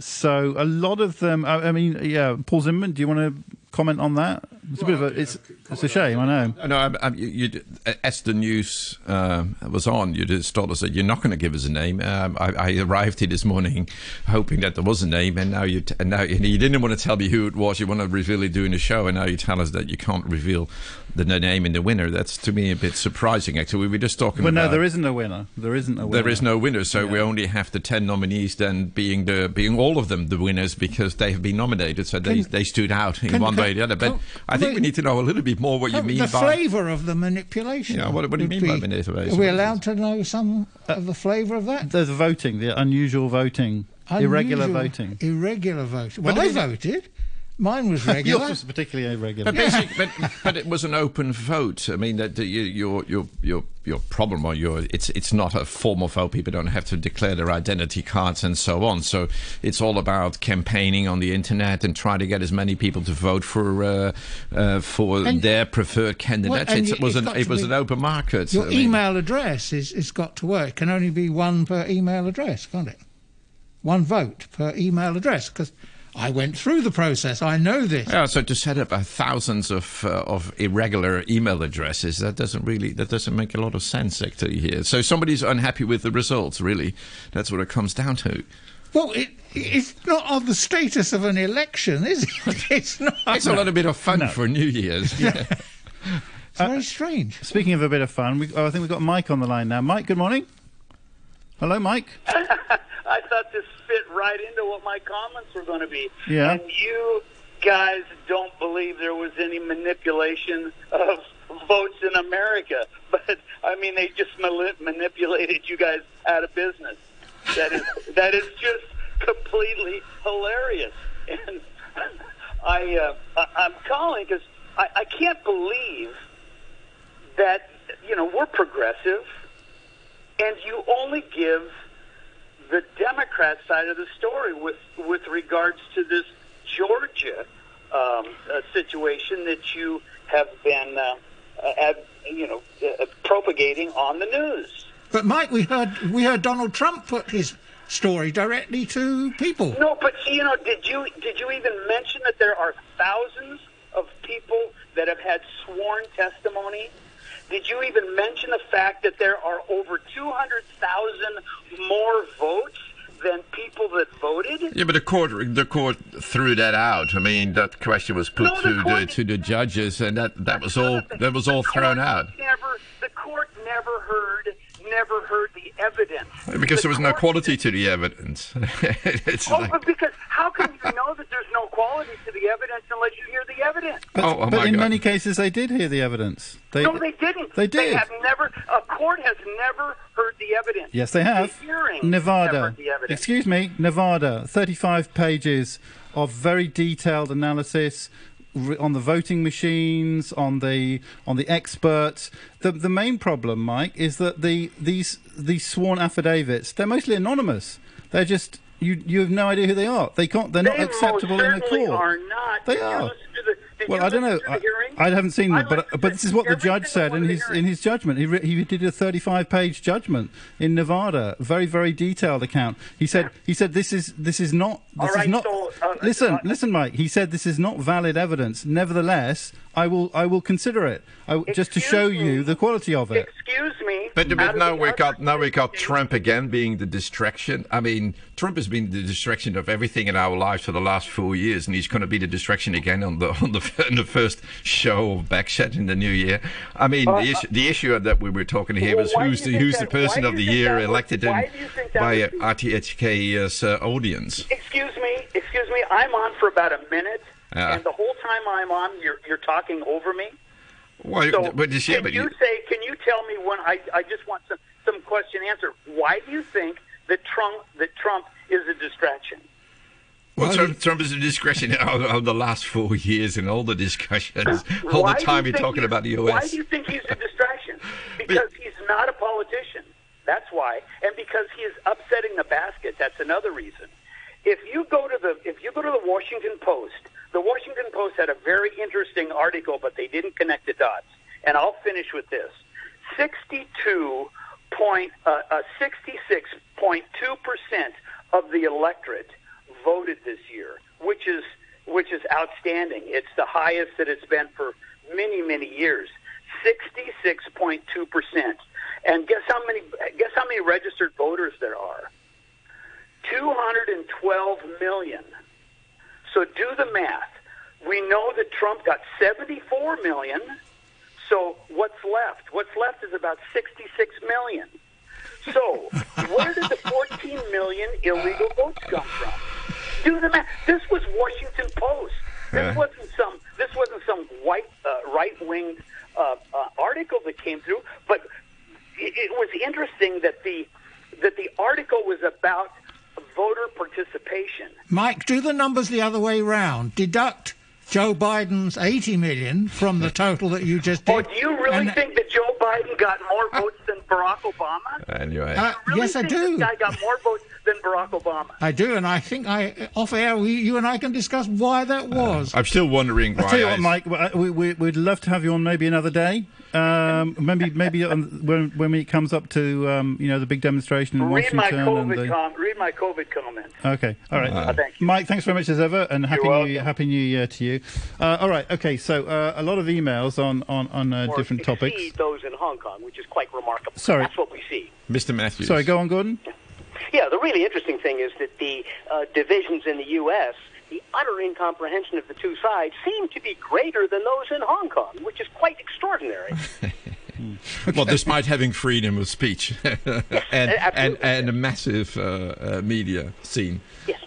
Speaker 8: so a lot of them, I, I mean, yeah, Paul Zimmerman, do you want to comment on that? It's a bit of a it's it's a shame. I know.
Speaker 12: No, I, I, you, you, as the news uh, was on, you just told us that you're not going to give us a name. Um, I, I, arrived here this morning hoping that there was a name, and now you t- and now you didn't want to tell me who it was. You want to reveal it during the show, and now you tell us that you can't reveal the, the name and the winner. That's to me a bit surprising. Actually, we were just talking.
Speaker 8: But
Speaker 12: about,
Speaker 8: no, there isn't a winner. There isn't a winner.
Speaker 12: There is no winner. So yeah. we only have the ten nominees, then being the being all of them the winners because they have been nominated. So they they stood out in can, one can, way or the other. But I think we need to know a little bit more what you mean
Speaker 9: the
Speaker 12: by
Speaker 9: flavour of the manipulation.
Speaker 12: Yeah, what, what do you mean by manipulation?
Speaker 9: Are we allowed to know some of the flavour of that?
Speaker 8: The voting, the unusual voting, unusual, irregular voting,
Speaker 9: irregular voting. Well, but I voted. Mine was regular.
Speaker 8: Yours was particularly irregular.
Speaker 12: But, basic, but, but, it was an open vote. I mean, that your your your your problem or your it's it's not a formal vote. People don't have to declare their identity cards and so on. So it's all about campaigning on the internet and trying to get as many people to vote for uh, uh, for and, their preferred candidates. Well, it was an it was an open market.
Speaker 9: Your I mean, email address is it's got to work. It can only be one per email address, can't it? One vote per email address because I went through the process. I know this.
Speaker 12: Yeah, so to set up uh, thousands of uh, of irregular email addresses, that doesn't really that doesn't make a lot of sense actually here. So somebody's unhappy with the results. Really, that's what it comes down to.
Speaker 9: Well, it, it's not of the status of an election, is it? It's not.
Speaker 12: It's a little bit of fun no. for New Year's. Yeah.
Speaker 9: it's very uh, strange.
Speaker 8: Speaking of a bit of fun, we, oh, I think we've got Mike on the line now. Mike, good morning. Hello, Mike.
Speaker 13: I thought this fit right into what my comments were going to be.
Speaker 8: Yeah.
Speaker 13: And you guys don't believe there was any manipulation of votes in America, but I mean they just manipulated you guys out of business. That is that is just completely hilarious. And I uh, I'm calling because I, I can't believe that you know we're progressive, and you only give the Democrat side of the story with with regards to this Georgia um, uh, situation that you have been, uh, uh, you know, uh, propagating on the news.
Speaker 9: But Mike, we heard we heard Donald Trump put his story directly to people.
Speaker 13: No, but you know, did you did you even mention that there are thousands of people that have had sworn testimony did you even mention the fact that there are over 200,000 more votes than people that voted?
Speaker 12: Yeah, but the court the court threw that out. I mean, that question was put
Speaker 13: No, the
Speaker 12: to the
Speaker 13: court-
Speaker 12: to the judges, and that that was all that was all thrown out
Speaker 13: Never, the court never heard, never heard the evidence.
Speaker 12: because
Speaker 13: The
Speaker 12: there was no quality to the evidence. it's
Speaker 13: Oh,
Speaker 12: like,
Speaker 13: but because how can you know that there's no quality to the evidence unless you hear the evidence?
Speaker 8: But,
Speaker 12: Oh, oh
Speaker 8: but
Speaker 12: my
Speaker 8: in
Speaker 12: God.
Speaker 8: many cases, they did hear the evidence. They,
Speaker 13: no, they didn't.
Speaker 8: They
Speaker 13: They
Speaker 8: did.
Speaker 13: have never. A court has never heard the evidence.
Speaker 8: Yes, they have.
Speaker 13: The hearing have
Speaker 8: Nevada.
Speaker 13: heard the evidence.
Speaker 8: Excuse me, Nevada. 35 pages of very detailed analysis r- on the voting machines, on the on the experts. The the main problem, Mike, is that the these these sworn affidavits they're mostly anonymous. They're just you you have no idea who they are. They can't. They're not acceptable in a court.
Speaker 13: Are not.
Speaker 8: They
Speaker 13: you
Speaker 8: are.
Speaker 13: Listen to the- did
Speaker 8: Well, I don't know.
Speaker 13: listen to the hearing?
Speaker 8: I, I haven't seen them, but but this is what the judge said in his in his judgment. He re, he did a 35 page judgment in Nevada, very very detailed account. He said he said this is this is not this is not.
Speaker 13: so, uh,
Speaker 8: listen,
Speaker 13: uh,
Speaker 8: listen, Mike. He said this is not valid evidence. Nevertheless, I will I will consider it I, w- just to show
Speaker 13: me.
Speaker 8: you the quality of it.
Speaker 13: Excuse me.
Speaker 12: But, but now we got now we got Trump again being the distraction. I mean, Trump has been the distraction of everything in our lives for the last four years, and he's going to be the distraction again on the on the, on the first show of Backchat in the new year. I mean, the issue the issue that we were talking here
Speaker 13: Well,
Speaker 12: was who's the who's the
Speaker 13: that- why
Speaker 12: person of the year
Speaker 13: that
Speaker 12: elected in,
Speaker 13: why do you think that
Speaker 12: by
Speaker 13: would
Speaker 12: uh, RTHK's uh, audience.
Speaker 13: Excuse me. Excuse me. I'm on for about a minute,
Speaker 12: Yeah.
Speaker 13: and the whole time I'm on, you're you're talking over me.
Speaker 12: Well,
Speaker 13: So
Speaker 12: but you see,
Speaker 13: can
Speaker 12: but
Speaker 13: you
Speaker 12: you,
Speaker 13: say? Can you tell me when? I I just want some some question answer. Why do you think that Trump that Trump is a distraction?
Speaker 12: well, Trump, Trump is a discretion of, of the last four years and all the discussions, all
Speaker 13: Why
Speaker 12: the time
Speaker 13: you
Speaker 12: we're talking about the U.S.
Speaker 13: Why do you think he's a distraction? Because he's not a politician. That's why, and because he is upsetting the basket. That's another reason. If you go to the if you go to the Washington Post, the Washington Post had a very interesting article, but they didn't connect the dots. And I'll finish with this: sixty-two point uh, uh, sixty-six point two percent of the electorate voted this year, which is which is outstanding. It's the highest that it's been for many many years. Sixty-six point two percent. And guess how many? Guess how many registered voters there are? Two hundred and twelve million. So do the math. We know that Trump got seventy-four million. So what's left? What's left is about sixty-six million. So where did the fourteen million illegal votes come from? Do the math. This was Washington Post. This wasn't some. This wasn't some white uh, right-wing uh, uh, article that came through. But it, it was interesting that the that the article was about voter participation.
Speaker 9: Mike, do the numbers the other way round. Deduct Joe Biden's 80 million from the total that you just did.
Speaker 13: Oh, do you really
Speaker 9: and-
Speaker 13: think that Joe Biden got more votes than Barack Obama?
Speaker 12: Anyway,
Speaker 9: Uh,
Speaker 13: really
Speaker 9: yes, I do.
Speaker 13: I got more votes than Barack Obama.
Speaker 9: I do, and I think I off air we, you and I can discuss why that was.
Speaker 12: I'm still wondering why.
Speaker 8: I'll tell you what, Mike. uh, We, we, we'd love to have you on maybe another day. Um, maybe maybe on, when when it comes up to um, you know the big demonstration in
Speaker 13: Read my
Speaker 8: Washington and
Speaker 13: COVID
Speaker 8: the.
Speaker 13: com- read my COVID comment.
Speaker 8: Okay, all right.
Speaker 13: Uh, thank you.
Speaker 8: Mike, thanks very much as ever, and happy new year, happy new year to you. Uh, all right, okay. So uh, a lot of emails on on on uh, different topics.
Speaker 10: exceed those in Hong Kong, which is quite remarkable.
Speaker 8: Sorry.
Speaker 10: That's what we see.
Speaker 12: Mr. Mathews.
Speaker 8: Sorry, go on, Gordon.
Speaker 10: Yeah, the really interesting thing is that the uh, divisions in the U.S., the utter incomprehension of the two sides, seem to be greater than those in Hong Kong, which is quite extraordinary.
Speaker 12: Well, despite having freedom of speech and, and and a massive uh, uh, media scene.
Speaker 10: yes.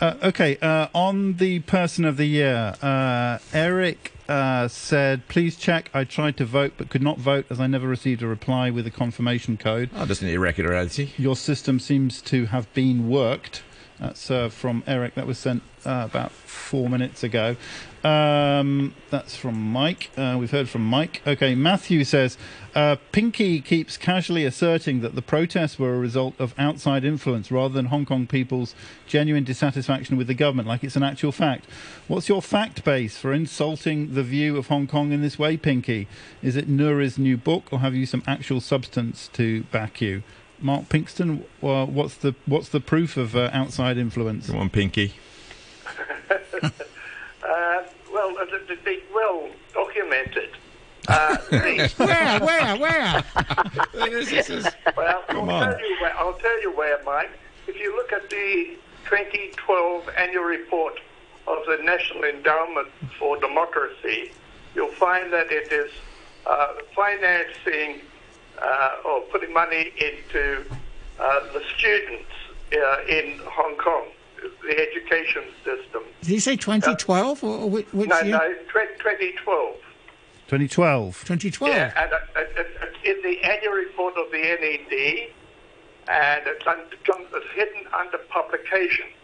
Speaker 8: Uh, okay, uh, on the person of the year, uh, Eric uh, said, "Please check. I tried to vote but could not vote as I never received a reply with a confirmation code.
Speaker 12: Oh, that's an irregularity.
Speaker 8: Your system seems to have been worked." That's uh, from Eric. That was sent uh, about four minutes ago. Um, that's from Mike. Uh, we've heard from Mike. Okay, Matthew says uh, Pinky keeps casually asserting that the protests were a result of outside influence rather than Hong Kong people's genuine dissatisfaction with the government, like it's an actual fact. What's your fact base for insulting the view of Hong Kong in this way, Pinky? Is it Nury's new book, or have you some actual substance to back you? Mark Pinkstone, well, what's the what's the proof of uh, outside influence?
Speaker 12: Come on, Pinky.
Speaker 11: Uh, well, the, the, the, well documented. Uh, the,
Speaker 9: Where, where, where?
Speaker 11: well, I'll
Speaker 12: on.
Speaker 11: tell, you where, I'll tell you where, Mike. If you look at the 2012 annual report of the National Endowment for Democracy, you'll find that it is uh, financing or putting money into uh, the students uh, in Hong Kong, the education system.
Speaker 9: Did you say 2012 or which, which
Speaker 11: no,
Speaker 9: year?
Speaker 11: no, tw- 2012.
Speaker 8: 2012.
Speaker 9: 2012.
Speaker 11: Yeah, and uh, uh, uh, in the annual report of the NED, and it's, un- it's hidden under publications.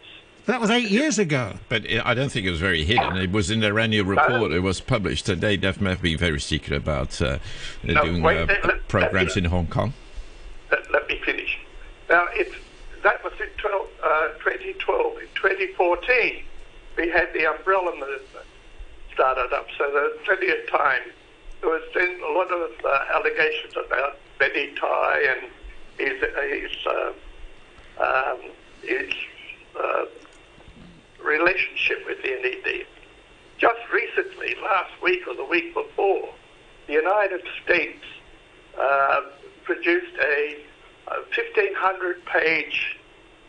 Speaker 9: That was eight years ago.
Speaker 12: But I don't think it was very hidden. It was in their annual report. It was published. They definitely have been very secret about uh,
Speaker 11: No,
Speaker 12: doing
Speaker 11: wait,
Speaker 12: uh,
Speaker 11: let- let-
Speaker 12: programs
Speaker 11: let-
Speaker 12: in Hong Kong.
Speaker 11: Let, let me finish. Now, it's, that was in 12, uh, 2012. In 2014, we had the umbrella movement started up, so there was plenty of time. There was then a lot of uh, allegations about Benny Tai and his, his, uh, um, his uh, relationship with the NED. Just recently, last week or the week before, the United States uh, produced a, a 1,500 page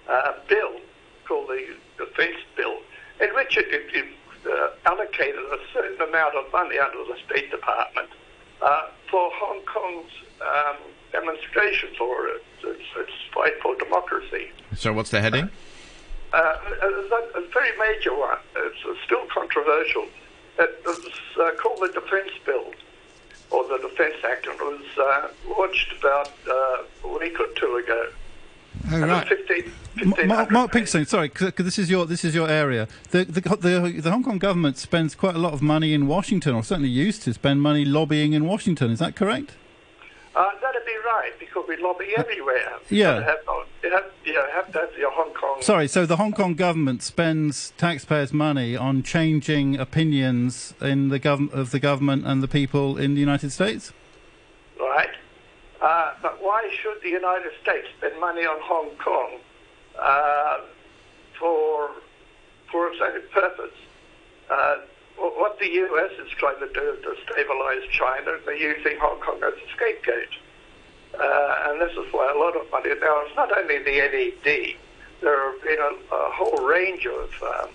Speaker 11: uh, bill called the Defense Bill, in which it, it, it uh, allocated a certain amount of money under the State Department uh, for Hong Kong's um, demonstrations or its, its, its fight for democracy.
Speaker 12: So what's the heading?
Speaker 11: Uh, a, a very major one. It's still controversial. It was uh, called the Defence Bill, or the Defence Act, and it was uh, launched about uh, a week or two ago.
Speaker 9: Oh, right.
Speaker 11: it's 15,
Speaker 8: Mark, Mark Pinkstone, sorry, because this is your this is your area. The, the the the Hong Kong government spends quite a lot of money in Washington, or certainly used to spend money lobbying in Washington. Is that correct?
Speaker 11: Uh, right, because we lobby everywhere.
Speaker 8: yeah.
Speaker 11: You have, you have, you have to have your Hong Kong.
Speaker 8: Sorry, so the Hong Kong government spends taxpayers' money on changing opinions in the gov- of the government and the people in the United States.
Speaker 11: right? Uh, but why should the United States spend money on Hong Kong uh, for for its own purpose? Uh, what the U.S. is trying to do is to stabilize China, they're using Hong Kong as a scapegoat. Uh, and this is why a lot of money. Now, it's not only the NED. There have been a, a whole range of, um,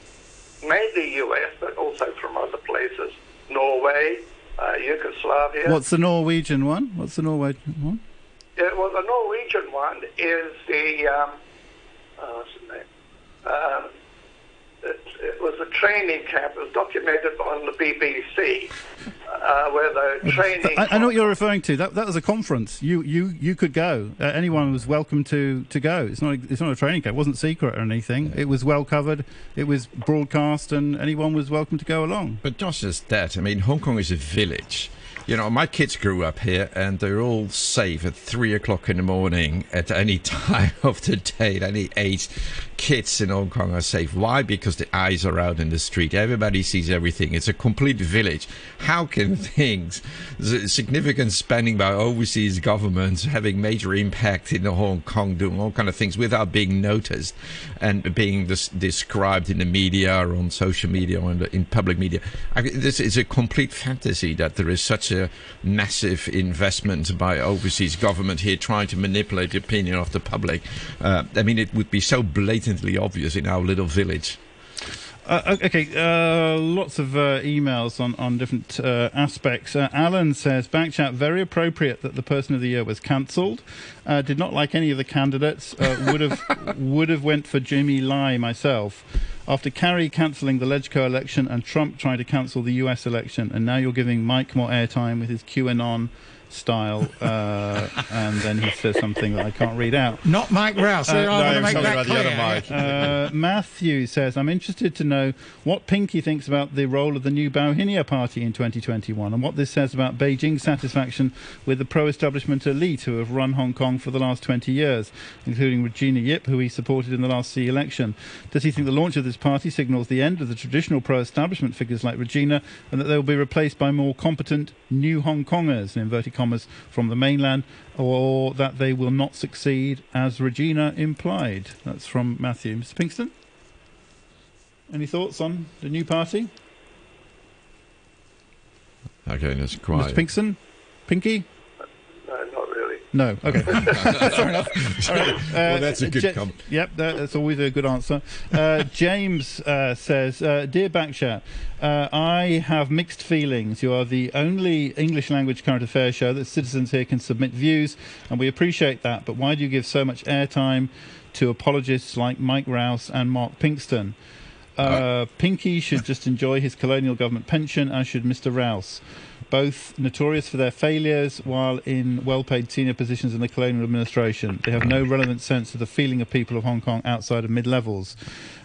Speaker 11: mainly U.S., but also from other places, Norway, uh, Yugoslavia.
Speaker 8: What's the Norwegian one? What's the Norwegian one?
Speaker 11: Yeah, well, the Norwegian one is the um, oh, what's the name? Um, it, it was a training camp. It was documented on the BBC, uh, where the training.
Speaker 8: I, I know what you're referring to. That that was a conference. You you you could go. Uh, anyone was welcome to, to go. It's not a, it's not a training camp. It wasn't secret or anything. It was well covered. It was broadcast, and anyone was welcome to go along.
Speaker 12: But not just that. I mean, Hong Kong is a village. You know, my kids grew up here, and they're all safe at three o'clock in the morning at any time of the day. At any age, kids in Hong Kong are safe. Why? Because the eyes are out in the street. Everybody sees everything. It's a complete village. How can things, significant spending by overseas governments, having major impact in Hong Kong, doing all kind of things without being noticed and being des- described in the media or on social media or in, the, in public media? I, this is a complete fantasy that there is such a massive investment by overseas government here trying to manipulate the opinion of the public. Uh, I mean, it would be so blatantly obvious in our little village.
Speaker 8: Uh, okay, uh, lots of uh, emails on, on different uh, aspects. Uh, Alan says, Backchat, very appropriate that the person of the year was cancelled. Uh, did not like any of the candidates. Would have would have went for Jimmy Lai myself. After Carrie cancelling the Legco election and Trump trying to cancel the US election, and now you're giving Mike more airtime with his QAnon style, uh, and then he says something that I can't read out.
Speaker 9: Not Mike Rowse.
Speaker 8: Uh, no, I'm
Speaker 9: make that
Speaker 8: about the other
Speaker 9: clear.
Speaker 8: Uh, Matthew says, I'm interested to know what Pinky thinks about the role of the new Bauhinia party in 2021 and what this says about Beijing's satisfaction with the pro establishment elite who have run Hong Kong for the last 20 years, including Regina Ip, who he supported in the last C election. Does he think the launch of this party signals the end of the traditional pro establishment figures like Regina and that they will be replaced by more competent new Hong Kongers, in inverted commas, from the mainland, or that they will not succeed as Regina implied? That's from Matthew. Mr. Pinkstone? Any thoughts on the new party?
Speaker 12: Okay, that's quiet.
Speaker 8: Mr. Pinkstone? Pinky?
Speaker 11: No, not really.
Speaker 8: No. Okay. Fair enough. All right. Uh,
Speaker 12: Well, that's a good
Speaker 8: Ja-
Speaker 12: com-
Speaker 8: Yep, that, that's always a good answer. Uh, James uh, says, uh, "Dear Backchat, uh, I have mixed feelings. You are the only English language current affairs show that citizens here can submit views, and we appreciate that. But why do you give so much airtime to apologists like Mike Rowse and Mark Pinkstone?" Uh, Pinky should just enjoy his colonial government pension, as should Mr. Rowse. Both notorious for their failures while in well paid senior positions in the colonial administration. They have no relevant sense of the feeling of people of Hong Kong outside of mid levels.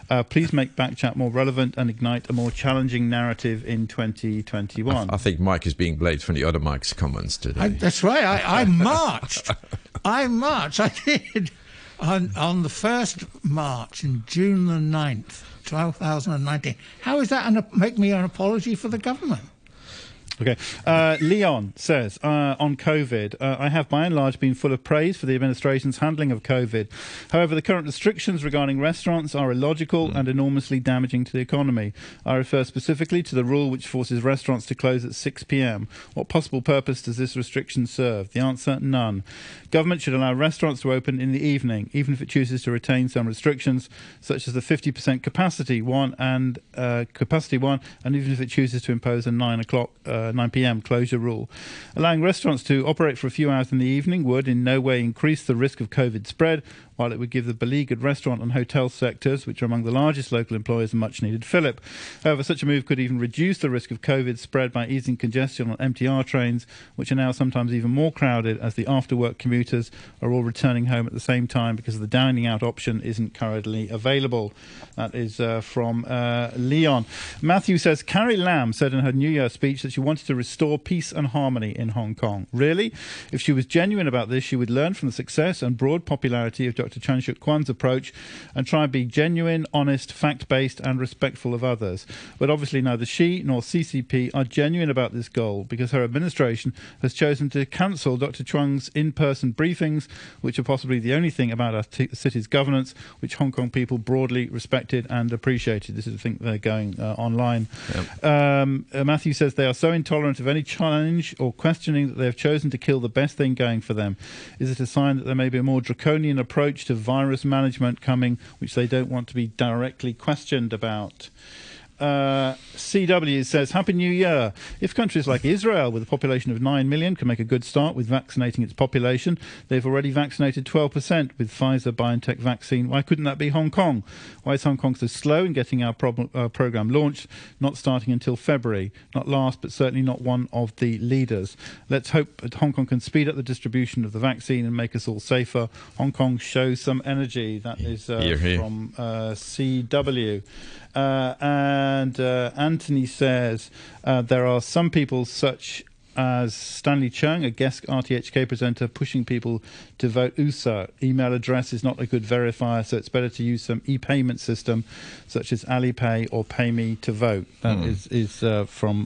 Speaker 8: Uh, please make Backchat more relevant and ignite a more challenging narrative in 2021.
Speaker 12: I think Mike is being blamed for the other Mike's comments today.
Speaker 9: I, that's right. I, I marched. I marched. I did. On, on the first March, in June the 9th, 2019. How is that an, make me an apology for the government?
Speaker 8: Okay. Uh, Leon says uh, on COVID, uh, I have by and large been full of praise for the administration's handling of COVID. However, the current restrictions regarding restaurants are illogical and enormously damaging to the economy. I refer specifically to the rule which forces restaurants to close at 6 p.m. What possible purpose does this restriction serve? The answer none. Government should allow restaurants to open in the evening, even if it chooses to retain some restrictions, such as the 50% capacity one and uh, capacity one, and even if it chooses to impose a 9 o'clock. Uh, 9 p.m. closure rule. Allowing restaurants to operate for a few hours in the evening would in no way increase the risk of COVID spread, while it would give the beleaguered restaurant and hotel sectors, which are among the largest local employers, a much needed fillip. However, such a move could even reduce the risk of COVID spread by easing congestion on MTR trains, which are now sometimes even more crowded as the after work commuters are all returning home at the same time because the dining out option isn't currently available. That is uh, from uh, Leon. Matthew says Carrie Lam said in her New Year speech that she wanted to restore peace and harmony in Hong Kong. Really? If she was genuine about this, she would learn from the success and broad popularity of Dr. Chuang Shuk-kwan's approach and try and be genuine, honest, fact based, and respectful of others. But obviously, neither she nor CCP are genuine about this goal because her administration has chosen to cancel Dr. Chuang's in person briefings, which are possibly the only thing about our t- city's governance which Hong Kong people broadly respected and appreciated. This is, I think, they're going uh, online. Um, uh, Matthew says they are so intolerant of any challenge or questioning that they have chosen to kill the best thing going for them. Is it a sign that there may be a more draconian approach to virus management coming, which they don't want to be directly questioned about? Uh, CW says, Happy New Year. If countries like Israel, with a population of 9 million, can make a good start with vaccinating its population, they've already vaccinated 12% with Pfizer BioNTech vaccine. Why couldn't that be Hong Kong? Why is Hong Kong so slow in getting our prob- uh, program launched, not starting until February? Not last, but certainly not one of the leaders. Let's hope that Hong Kong can speed up the distribution of the vaccine and make us all safer. Hong Kong shows some energy. That is uh,
Speaker 12: Hear, hear.
Speaker 8: from uh, CW. Uh, and uh, Anthony says uh, there are some people such as Stanley Chung, a guest RTHK presenter, pushing people to vote USA. Email address is not a good verifier, so it's better to use some e-payment system such as Alipay or PayMe to vote. That
Speaker 12: Hmm.
Speaker 8: is is uh, from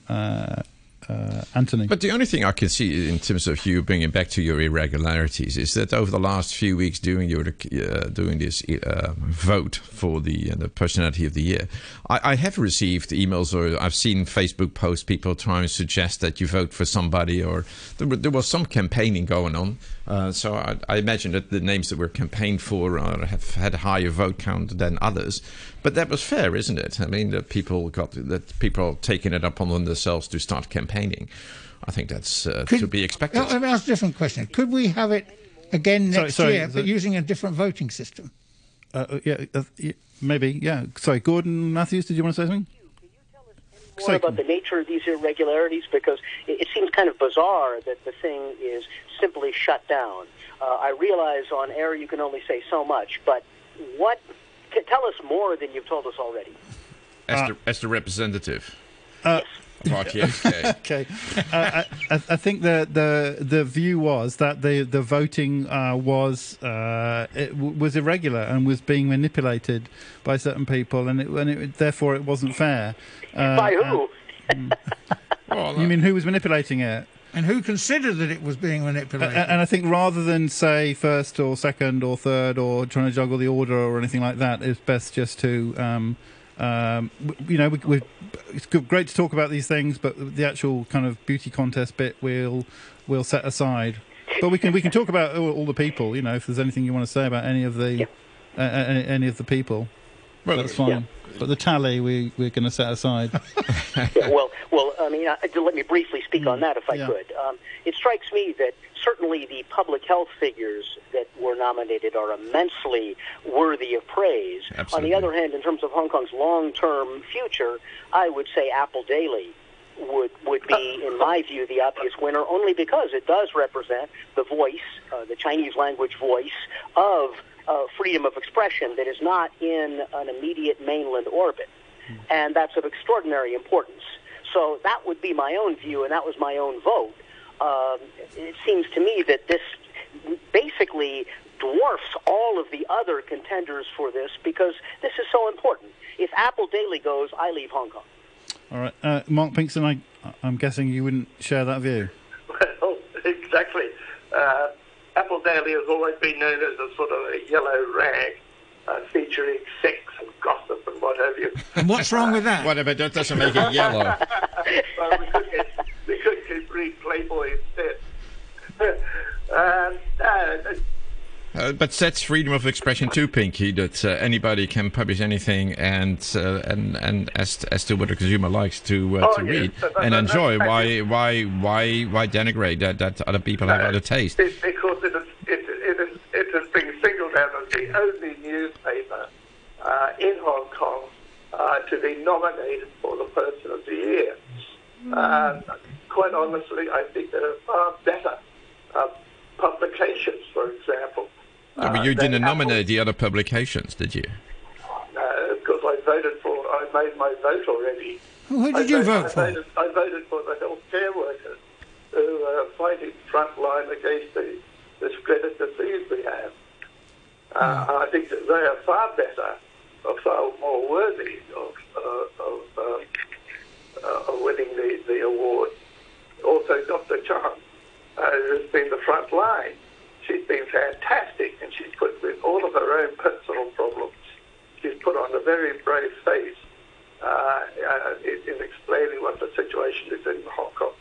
Speaker 8: uh, Anthony.
Speaker 12: But the only thing I can see in terms of you bringing back to your irregularities is that over the last few weeks doing your uh, doing this uh, vote for the uh, the personality of the year, I, I have received emails or I've seen Facebook posts people trying to suggest that you vote for somebody or there, there was some campaigning going on. Uh, so I, I imagine that the names that were campaigned for uh, have had a higher vote count than others. But that was fair, isn't it? I mean, that people got that people are taking it upon themselves to start campaigning. I think that's uh,
Speaker 9: Could-
Speaker 12: to be expected.
Speaker 9: Let me ask a different question. Could we have it again next
Speaker 8: sorry,
Speaker 9: year,
Speaker 8: the-
Speaker 9: but using a different voting system?
Speaker 8: Uh, uh, yeah, uh, y- maybe. Yeah. Sorry, Gordon Mathews. Did you want to say something?
Speaker 10: More about the nature of these irregularities because it, it seems kind of bizarre that the thing is simply shut down. Uh, I realize on air you can only say so much, but what? Can, tell us more than you've told us already.
Speaker 12: as, the, as the representative
Speaker 8: Uh,
Speaker 12: of RTHK.
Speaker 8: okay. Uh, I, I I think the, the the view was that the the voting uh, was uh, it w- was irregular and was being manipulated by certain people, and it, and it, therefore it wasn't fair. Uh,
Speaker 10: By who?
Speaker 8: you mean who was manipulating it?
Speaker 9: And who considered that it was being manipulated?
Speaker 8: a- And I think rather than say first or second or third or trying to juggle the order or anything like that, it's best just to, um, um, you know, we, we, it's great to talk about these things, but the actual kind of beauty contest bit we'll we'll set aside. But we can we can talk about all, all the people. You know, if there's anything you want to say about any of the uh, any, any of the people, well, that's fine. But the tally we we're going to set aside.
Speaker 10: yeah, well, well, I mean, uh, let me briefly speak on that, if I
Speaker 8: Yeah.
Speaker 10: could. Um, it strikes me that certainly the public health figures that were nominated are immensely worthy of praise. On the other hand, in terms of Hong Kong's long-term future, I would say Apple Daily would would be, in my view, the obvious winner, only because it does represent the voice, uh, the Chinese language voice of uh, freedom of expression that is not in an immediate mainland orbit, and that's of extraordinary importance. So that would be my own view, and that was my own vote. Um, it seems to me that this basically dwarfs all of the other contenders for this because this is so important. If Apple Daily goes, I leave Hong Kong.
Speaker 8: All right, uh, Mark Pinkstone. I I'm guessing you wouldn't share that view.
Speaker 11: Well, exactly. Uh, Apple Daily has always been known as a sort of a yellow rag, uh, featuring sex and gossip and what have you.
Speaker 9: And what's wrong with that?
Speaker 12: Whatever, that doesn't make it yellow.
Speaker 11: well, we could get, we could get read Playboy instead. um, uh,
Speaker 12: Uh, but that's freedom of expression too, Pinky. That uh, anybody can publish anything, and uh, and and as as to what the consumer likes to uh,
Speaker 11: Oh,
Speaker 12: to
Speaker 11: yes,
Speaker 12: read
Speaker 11: but- but-
Speaker 12: and
Speaker 11: but-
Speaker 12: enjoy. Why why why why denigrate that that other people have other taste?
Speaker 11: It's because it, is, it, it, is, it has been singled out as the only newspaper uh, in Hong Kong uh, to be nominated for the Person of the Year. Uh, quite honestly, I think there are far better uh, publications, for example.
Speaker 12: Yeah, but
Speaker 11: uh,
Speaker 12: you didn't
Speaker 11: Apple.
Speaker 12: nominate the other publications, did you?
Speaker 11: Uh, because I voted for, I made my vote already.
Speaker 9: Who did
Speaker 11: I
Speaker 9: you
Speaker 11: voted-
Speaker 9: vote
Speaker 11: I
Speaker 9: for?
Speaker 11: Voted, I voted for the healthcare workers who are fighting front line against the this dreaded disease we have. Uh,
Speaker 9: Hmm.
Speaker 11: I think that they are far better, or far more worthy of, uh, of, uh, uh, of winning the, the award. Also, Dr. Chuang, uh, who's been the front line, she's been fantastic, and she's put with all of her own personal problems. She's put on a very brave face uh, uh, in, in explaining what the situation is in Hong Kong.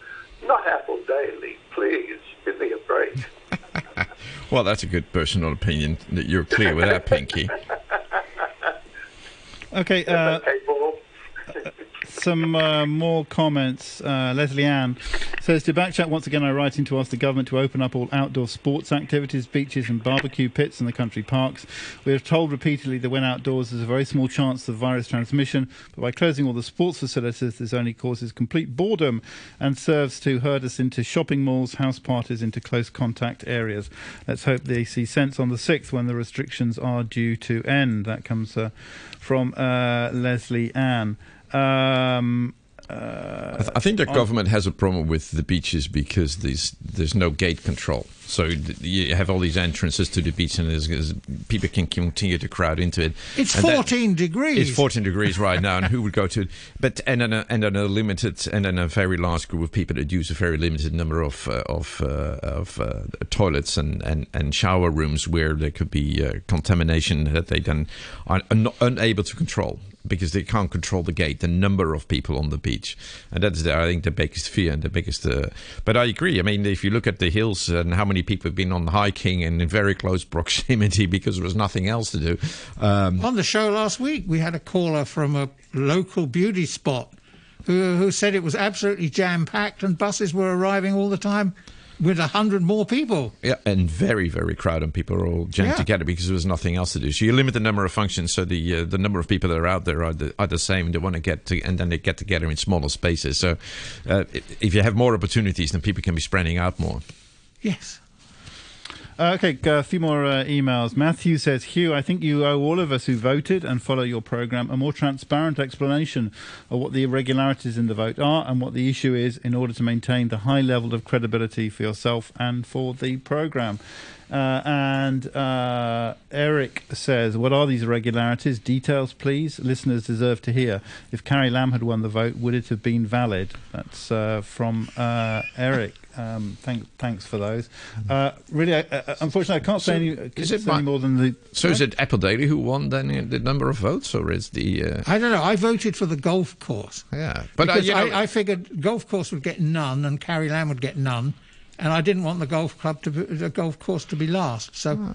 Speaker 11: Not Apple Daily, please give me a break.
Speaker 12: Well, that's a good personal opinion. That you're clear with that, Pinky.
Speaker 8: Okay. Uh,
Speaker 11: okay, Paul.
Speaker 8: some uh, more comments. Uh, Leslie Ann says to backchat once again. I write in to ask the government to open up all outdoor sports activities, beaches, and barbecue pits in the country parks. We are told repeatedly that when outdoors, there's a very small chance of virus transmission, but by closing all the sports facilities, this only causes complete boredom and serves to herd us into shopping malls, house parties, into close contact areas. Let's hope they see sense on the sixth when the restrictions are due to end. That comes uh, from uh, Leslie Ann. Um, uh,
Speaker 12: I, th- I think the
Speaker 8: on-
Speaker 12: government has a problem with the beaches because there's there's no gate control. So you have all these entrances to the beach, and there's, there's- people can continue to crowd into it.
Speaker 9: It's
Speaker 12: And that-
Speaker 9: 14 degrees.
Speaker 12: It's 14 degrees right now, and who would go to? But and then a, and then a limited and then a very large group of people that use a very limited number of uh, of uh, of uh, toilets and, and, and shower rooms where there could be uh, contamination that they then are un- unable to control because they can't control the gate, the number of people on the beach, and that's the, I think the biggest fear and the biggest. Uh, but I agree. I mean, if you look at the hills and how many people have been on hiking and in very close proximity because there was nothing else to do. Um,
Speaker 9: On the show last week, we had a caller from a local beauty spot who, who said it was absolutely jam packed and buses were arriving all the time with a hundred more people.
Speaker 12: Yeah, and very, very crowded, and people are all jammed
Speaker 9: Yeah.
Speaker 12: together because there was nothing else to do. So you limit the number of functions, so the uh, the number of people that are out there are the, are the same. They want to get to, and then they get together in smaller spaces. So uh, if, if you have more opportunities, then people can be spreading out more.
Speaker 9: Yes.
Speaker 8: Uh, okay, a few more uh, emails. Matthew says, Hugh, I think you owe all of us who voted and follow your programme a more transparent explanation of what the irregularities in the vote are and what the issue is in order to maintain the high level of credibility for yourself and for the programme. Uh, and uh, Eric says, What are these irregularities? Details, please. Listeners deserve to hear. If Carrie Lam had won the vote, would it have been valid? That's uh, from uh, Eric. Um, thank, thanks for those. Uh, really, I, I, unfortunately, I can't say any,
Speaker 12: Is it
Speaker 8: any
Speaker 12: my-
Speaker 8: more than the.
Speaker 12: So is it Apple Daily who won then uh, the number of votes, or is the? Uh,
Speaker 9: I don't know. I voted for the golf course.
Speaker 12: Yeah, but uh,
Speaker 9: because
Speaker 12: you know,
Speaker 9: I, I figured golf course would get none and Carrie Lam would get none, and I didn't want the golf club to be, the golf course to be last. So.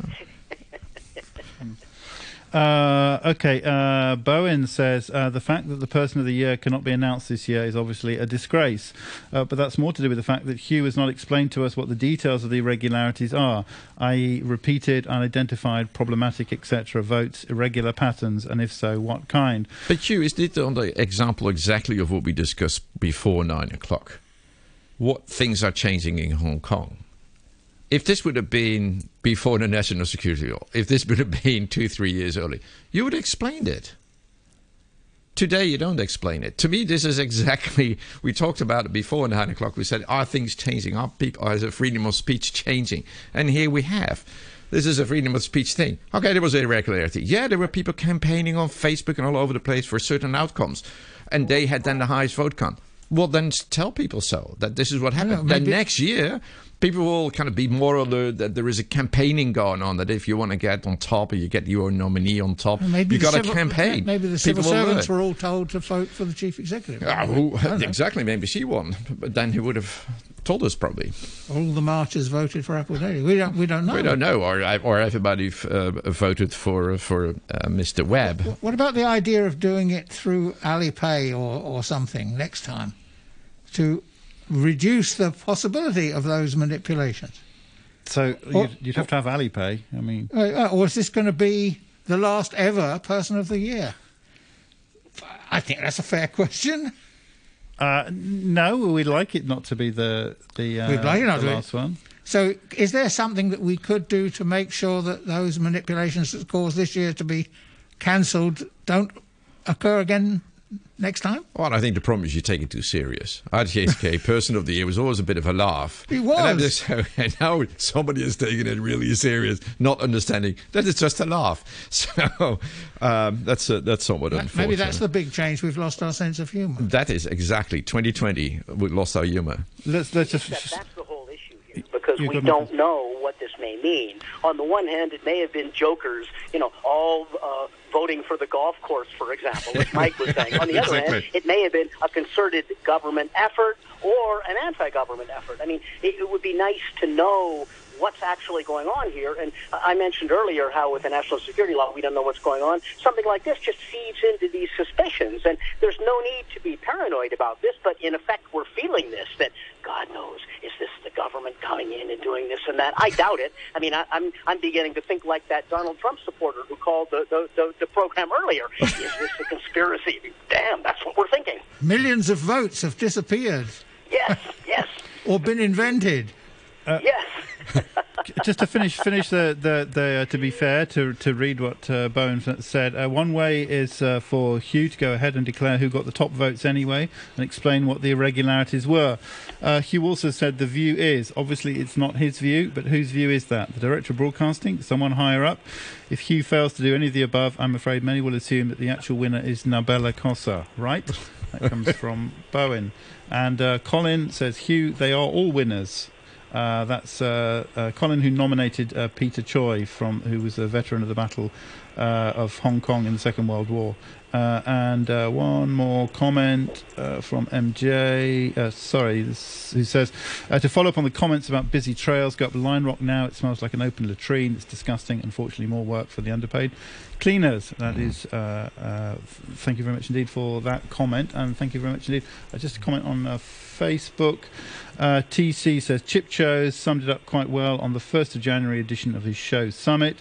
Speaker 8: Uh, okay, uh, Bowen says uh, the fact that the person of the year cannot be announced this year is obviously a disgrace, uh, but that's more to do with the fact that Hugh has not explained to us what the details of the irregularities are, i.e., repeated, unidentified, problematic, etc. votes, irregular patterns, and if so, what kind.
Speaker 12: But Hugh, is it on the example exactly of what we discussed before nine o'clock? What things are changing in Hong Kong? If this would have been before the national security law, if this would have been two, three years early, you would have explained it. Today, you don't explain it. To me, this is exactly, we talked about it before nine o'clock. We said, are things changing? Are people, is the freedom of speech changing? And here we have. This is a freedom of speech thing. Okay, there was irregularity. Yeah, there were people campaigning on Facebook and all over the place for certain outcomes. And they had then the highest vote count. Well, then tell people so that this is what happened. then next year, people will kind of be more alert that there is a campaigning going on. That if you want to get on top or you get your nominee on top,
Speaker 9: maybe
Speaker 12: you got
Speaker 9: civil,
Speaker 12: a campaign.
Speaker 9: Maybe the civil servants were all told to vote for the chief executive.
Speaker 12: Ah, exactly. Maybe she won, but then he would have told us probably.
Speaker 9: All the marchers voted for Apple Daily. We don't. We don't know.
Speaker 12: We don't know, or or everybody uh, voted for for uh, Mr. Webb.
Speaker 9: What about the idea of doing it through Alipay or or something next time, to reduce the possibility of those manipulations?
Speaker 8: So you'd, you'd, have to have Alipay. I mean,
Speaker 9: uh, or is this going to be the last ever person of the year? I think that's a fair question.
Speaker 8: Uh, no, we'd like it not to be the the, uh,
Speaker 9: like
Speaker 8: the last one.
Speaker 9: So, is there something that we could do to make sure that those manipulations that caused this year to be cancelled don't occur again next time?
Speaker 12: Well, I think the problem is you take it too serious. RTHK Person of the Year was always a bit of a laugh.
Speaker 9: He was.
Speaker 12: And, just, and now somebody is taking it really serious, not understanding that it's just a laugh. So um, that's a, that's somewhat unfortunate.
Speaker 9: Maybe that's the big change. We've lost our sense of humour.
Speaker 12: That is exactly 2020. We lost our humour.
Speaker 8: Let's let's just.
Speaker 10: That's the whole issue here because we don't know what this may mean. On the one hand, it may have been jokers, you know, all. Uh, voting for the golf course, for example, as Mike was saying. On the other
Speaker 12: Exactly.
Speaker 10: hand, it may have been a concerted government effort or an anti-government effort. I mean, it, it would be nice to know what's actually going on here. And I mentioned earlier how with the national security law we don't know what's going on. Something like this just feeds into these suspicions. And there's no need to be paranoid about this, but in effect we're feeling this, that God knows, is this the government coming in and doing this and that? I doubt it. I mean, I, I'm, I'm beginning to think like that Donald Trump supporter who called the, the, the, the program earlier. is this a conspiracy? Damn, that's what we're thinking.
Speaker 9: Millions of votes have disappeared
Speaker 10: Yes, yes,
Speaker 9: or been invented.
Speaker 10: Uh, yes.
Speaker 8: just to finish finish the the, the uh, to be fair to to read what uh, Bowen said. Uh, one way is uh, for Hugh to go ahead and declare who got the top votes anyway, and explain what the irregularities were. Uh, Hugh also said the view is obviously it's not his view, but whose view is that? The director of broadcasting, someone higher up. If Hugh fails to do any of the above, I'm afraid many will assume that the actual winner is Nabela Qoser. Right? That comes from Bowen. And uh, Colin says, Hugh, they are all winners. Uh, that's uh, uh, Colin who nominated uh, Peter Choi, from who was a veteran of the Battle uh, of Hong Kong in the Second World War. Uh, and one more comment from MJ. Sorry, who says to follow up on the comments about busy trails. Go up Lion Rock now. It smells like an open latrine. It's disgusting. Unfortunately, more work for the underpaid cleaners. That is. Uh, uh, thank you very much indeed for that comment, and thank you very much indeed. Uh, just a comment on uh, Facebook. Uh, TC says Chip Tsao summed it up quite well on the 1st of January edition of his show Summit.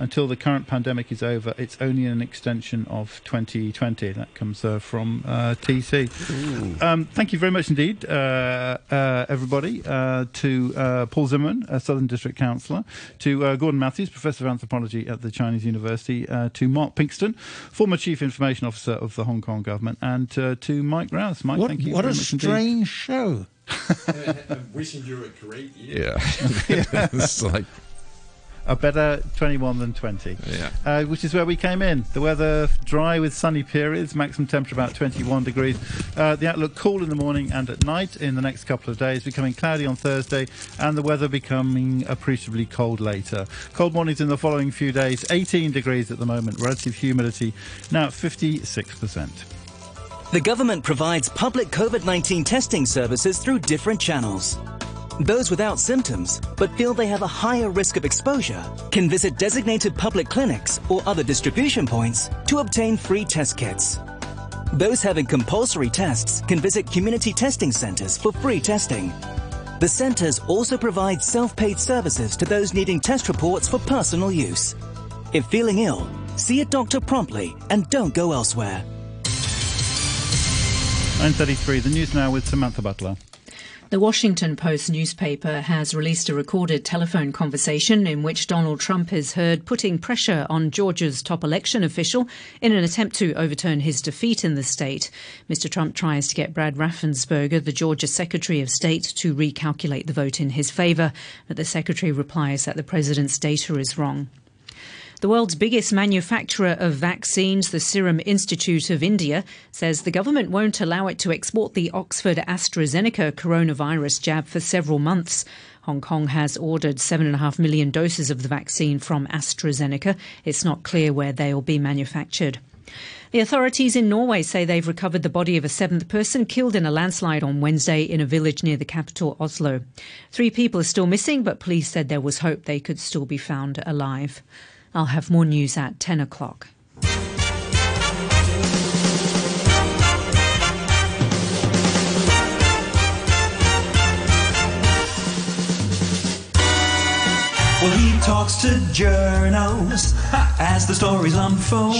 Speaker 8: Until the current pandemic is over, it's only an extension of 2020. That comes uh, from uh, TC. Um, thank you very much indeed, uh, uh, everybody, uh, to uh, Paul Zimmerman, a Southern District Councillor, to uh, Gordon Mathews, Professor of Anthropology at the Chinese University, uh, to Mark Pinkstone, former Chief Information Officer of the Hong Kong Government, and uh, to Mike Rowse. Mike,
Speaker 9: What,
Speaker 8: thank you
Speaker 9: what
Speaker 8: very
Speaker 9: a
Speaker 8: much indeed.
Speaker 9: strange show.
Speaker 12: I'm wishing you a great year. it's like
Speaker 8: A better 21 than 20.
Speaker 12: Yeah.
Speaker 8: Uh, which is where we came in. The weather dry with sunny periods, maximum temperature about 21 degrees. Uh, the outlook cool in the morning and at night in the next couple of days, becoming cloudy on Thursday, and the weather becoming appreciably cold later. Cold mornings in the following few days, 18 degrees at the moment, relative humidity now at 56%.
Speaker 14: The government provides public COVID 19 testing services through different channels. Those without symptoms but feel they have a higher risk of exposure can visit designated public clinics or other distribution points to obtain free test kits. Those having compulsory tests can visit community testing centres for free testing. The centres also provide self-paid services to those needing test reports for personal use. If feeling ill, see a doctor promptly and don't go elsewhere.
Speaker 8: 9.33, the news now with Samantha Butler.
Speaker 4: The Washington Post newspaper has released a recorded telephone conversation in which Donald Trump is heard putting pressure on Georgia's top election official in an attempt to overturn his defeat in the state. Mr. Trump tries to get Brad Raffensperger, the Georgia Secretary of State, to recalculate the vote in his favor, but the secretary replies that the president's data is wrong. The world's biggest manufacturer of vaccines, the Serum Institute of India, says the government won't allow it to export the Oxford AstraZeneca coronavirus jab for several months. Hong Kong has ordered 7.5 million doses of the vaccine from AstraZeneca. It's not clear where they'll be manufactured. The authorities in Norway say they've recovered the body of a seventh person killed in a landslide on Wednesday in a village near the capital, Oslo. Three people are still missing, but police said there was hope they could still be found alive. I'll have more news at 10 o'clock.
Speaker 15: Well, talks to journos as the stories unfold.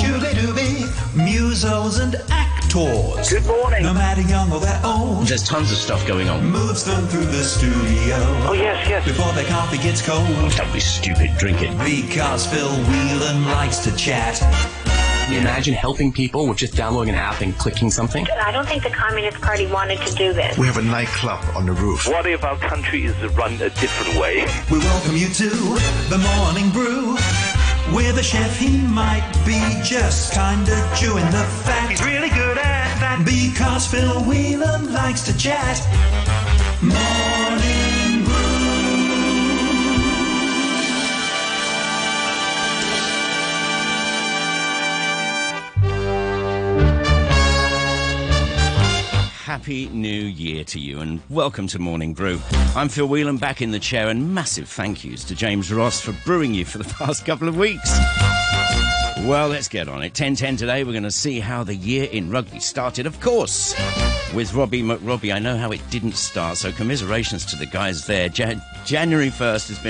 Speaker 15: Musos and actors. Good morning. No matter young or they're old.
Speaker 16: There's tons of stuff going on.
Speaker 15: Moves them through the studio.
Speaker 16: Oh, yes, yes.
Speaker 15: Before their coffee gets cold.
Speaker 16: Don't be stupid, drink it.
Speaker 15: Because Phil Whelan likes to chat.
Speaker 16: Imagine helping people with just downloading an app and clicking something.
Speaker 17: I don't think the Communist Party wanted to do this.
Speaker 18: We have a nightclub on the roof.
Speaker 19: What if our country is run a different way?
Speaker 15: We welcome you to the Morning Brew. With a chef, he might be just kinda chewing the fat. He's really good at that. Because Phil Whelan likes to chat. Morning
Speaker 20: Happy New Year to you and welcome to Morning Brew. I'm Phil Whelan back in the chair and massive thank yous to James Ross for brewing you for the past couple of weeks. Well, let's get on it. 10.10 today, we're going to see how the year in rugby started, of course, with Robbie McRobbie. I know how it didn't start, so commiserations to the guys there. Jan- January 1st has been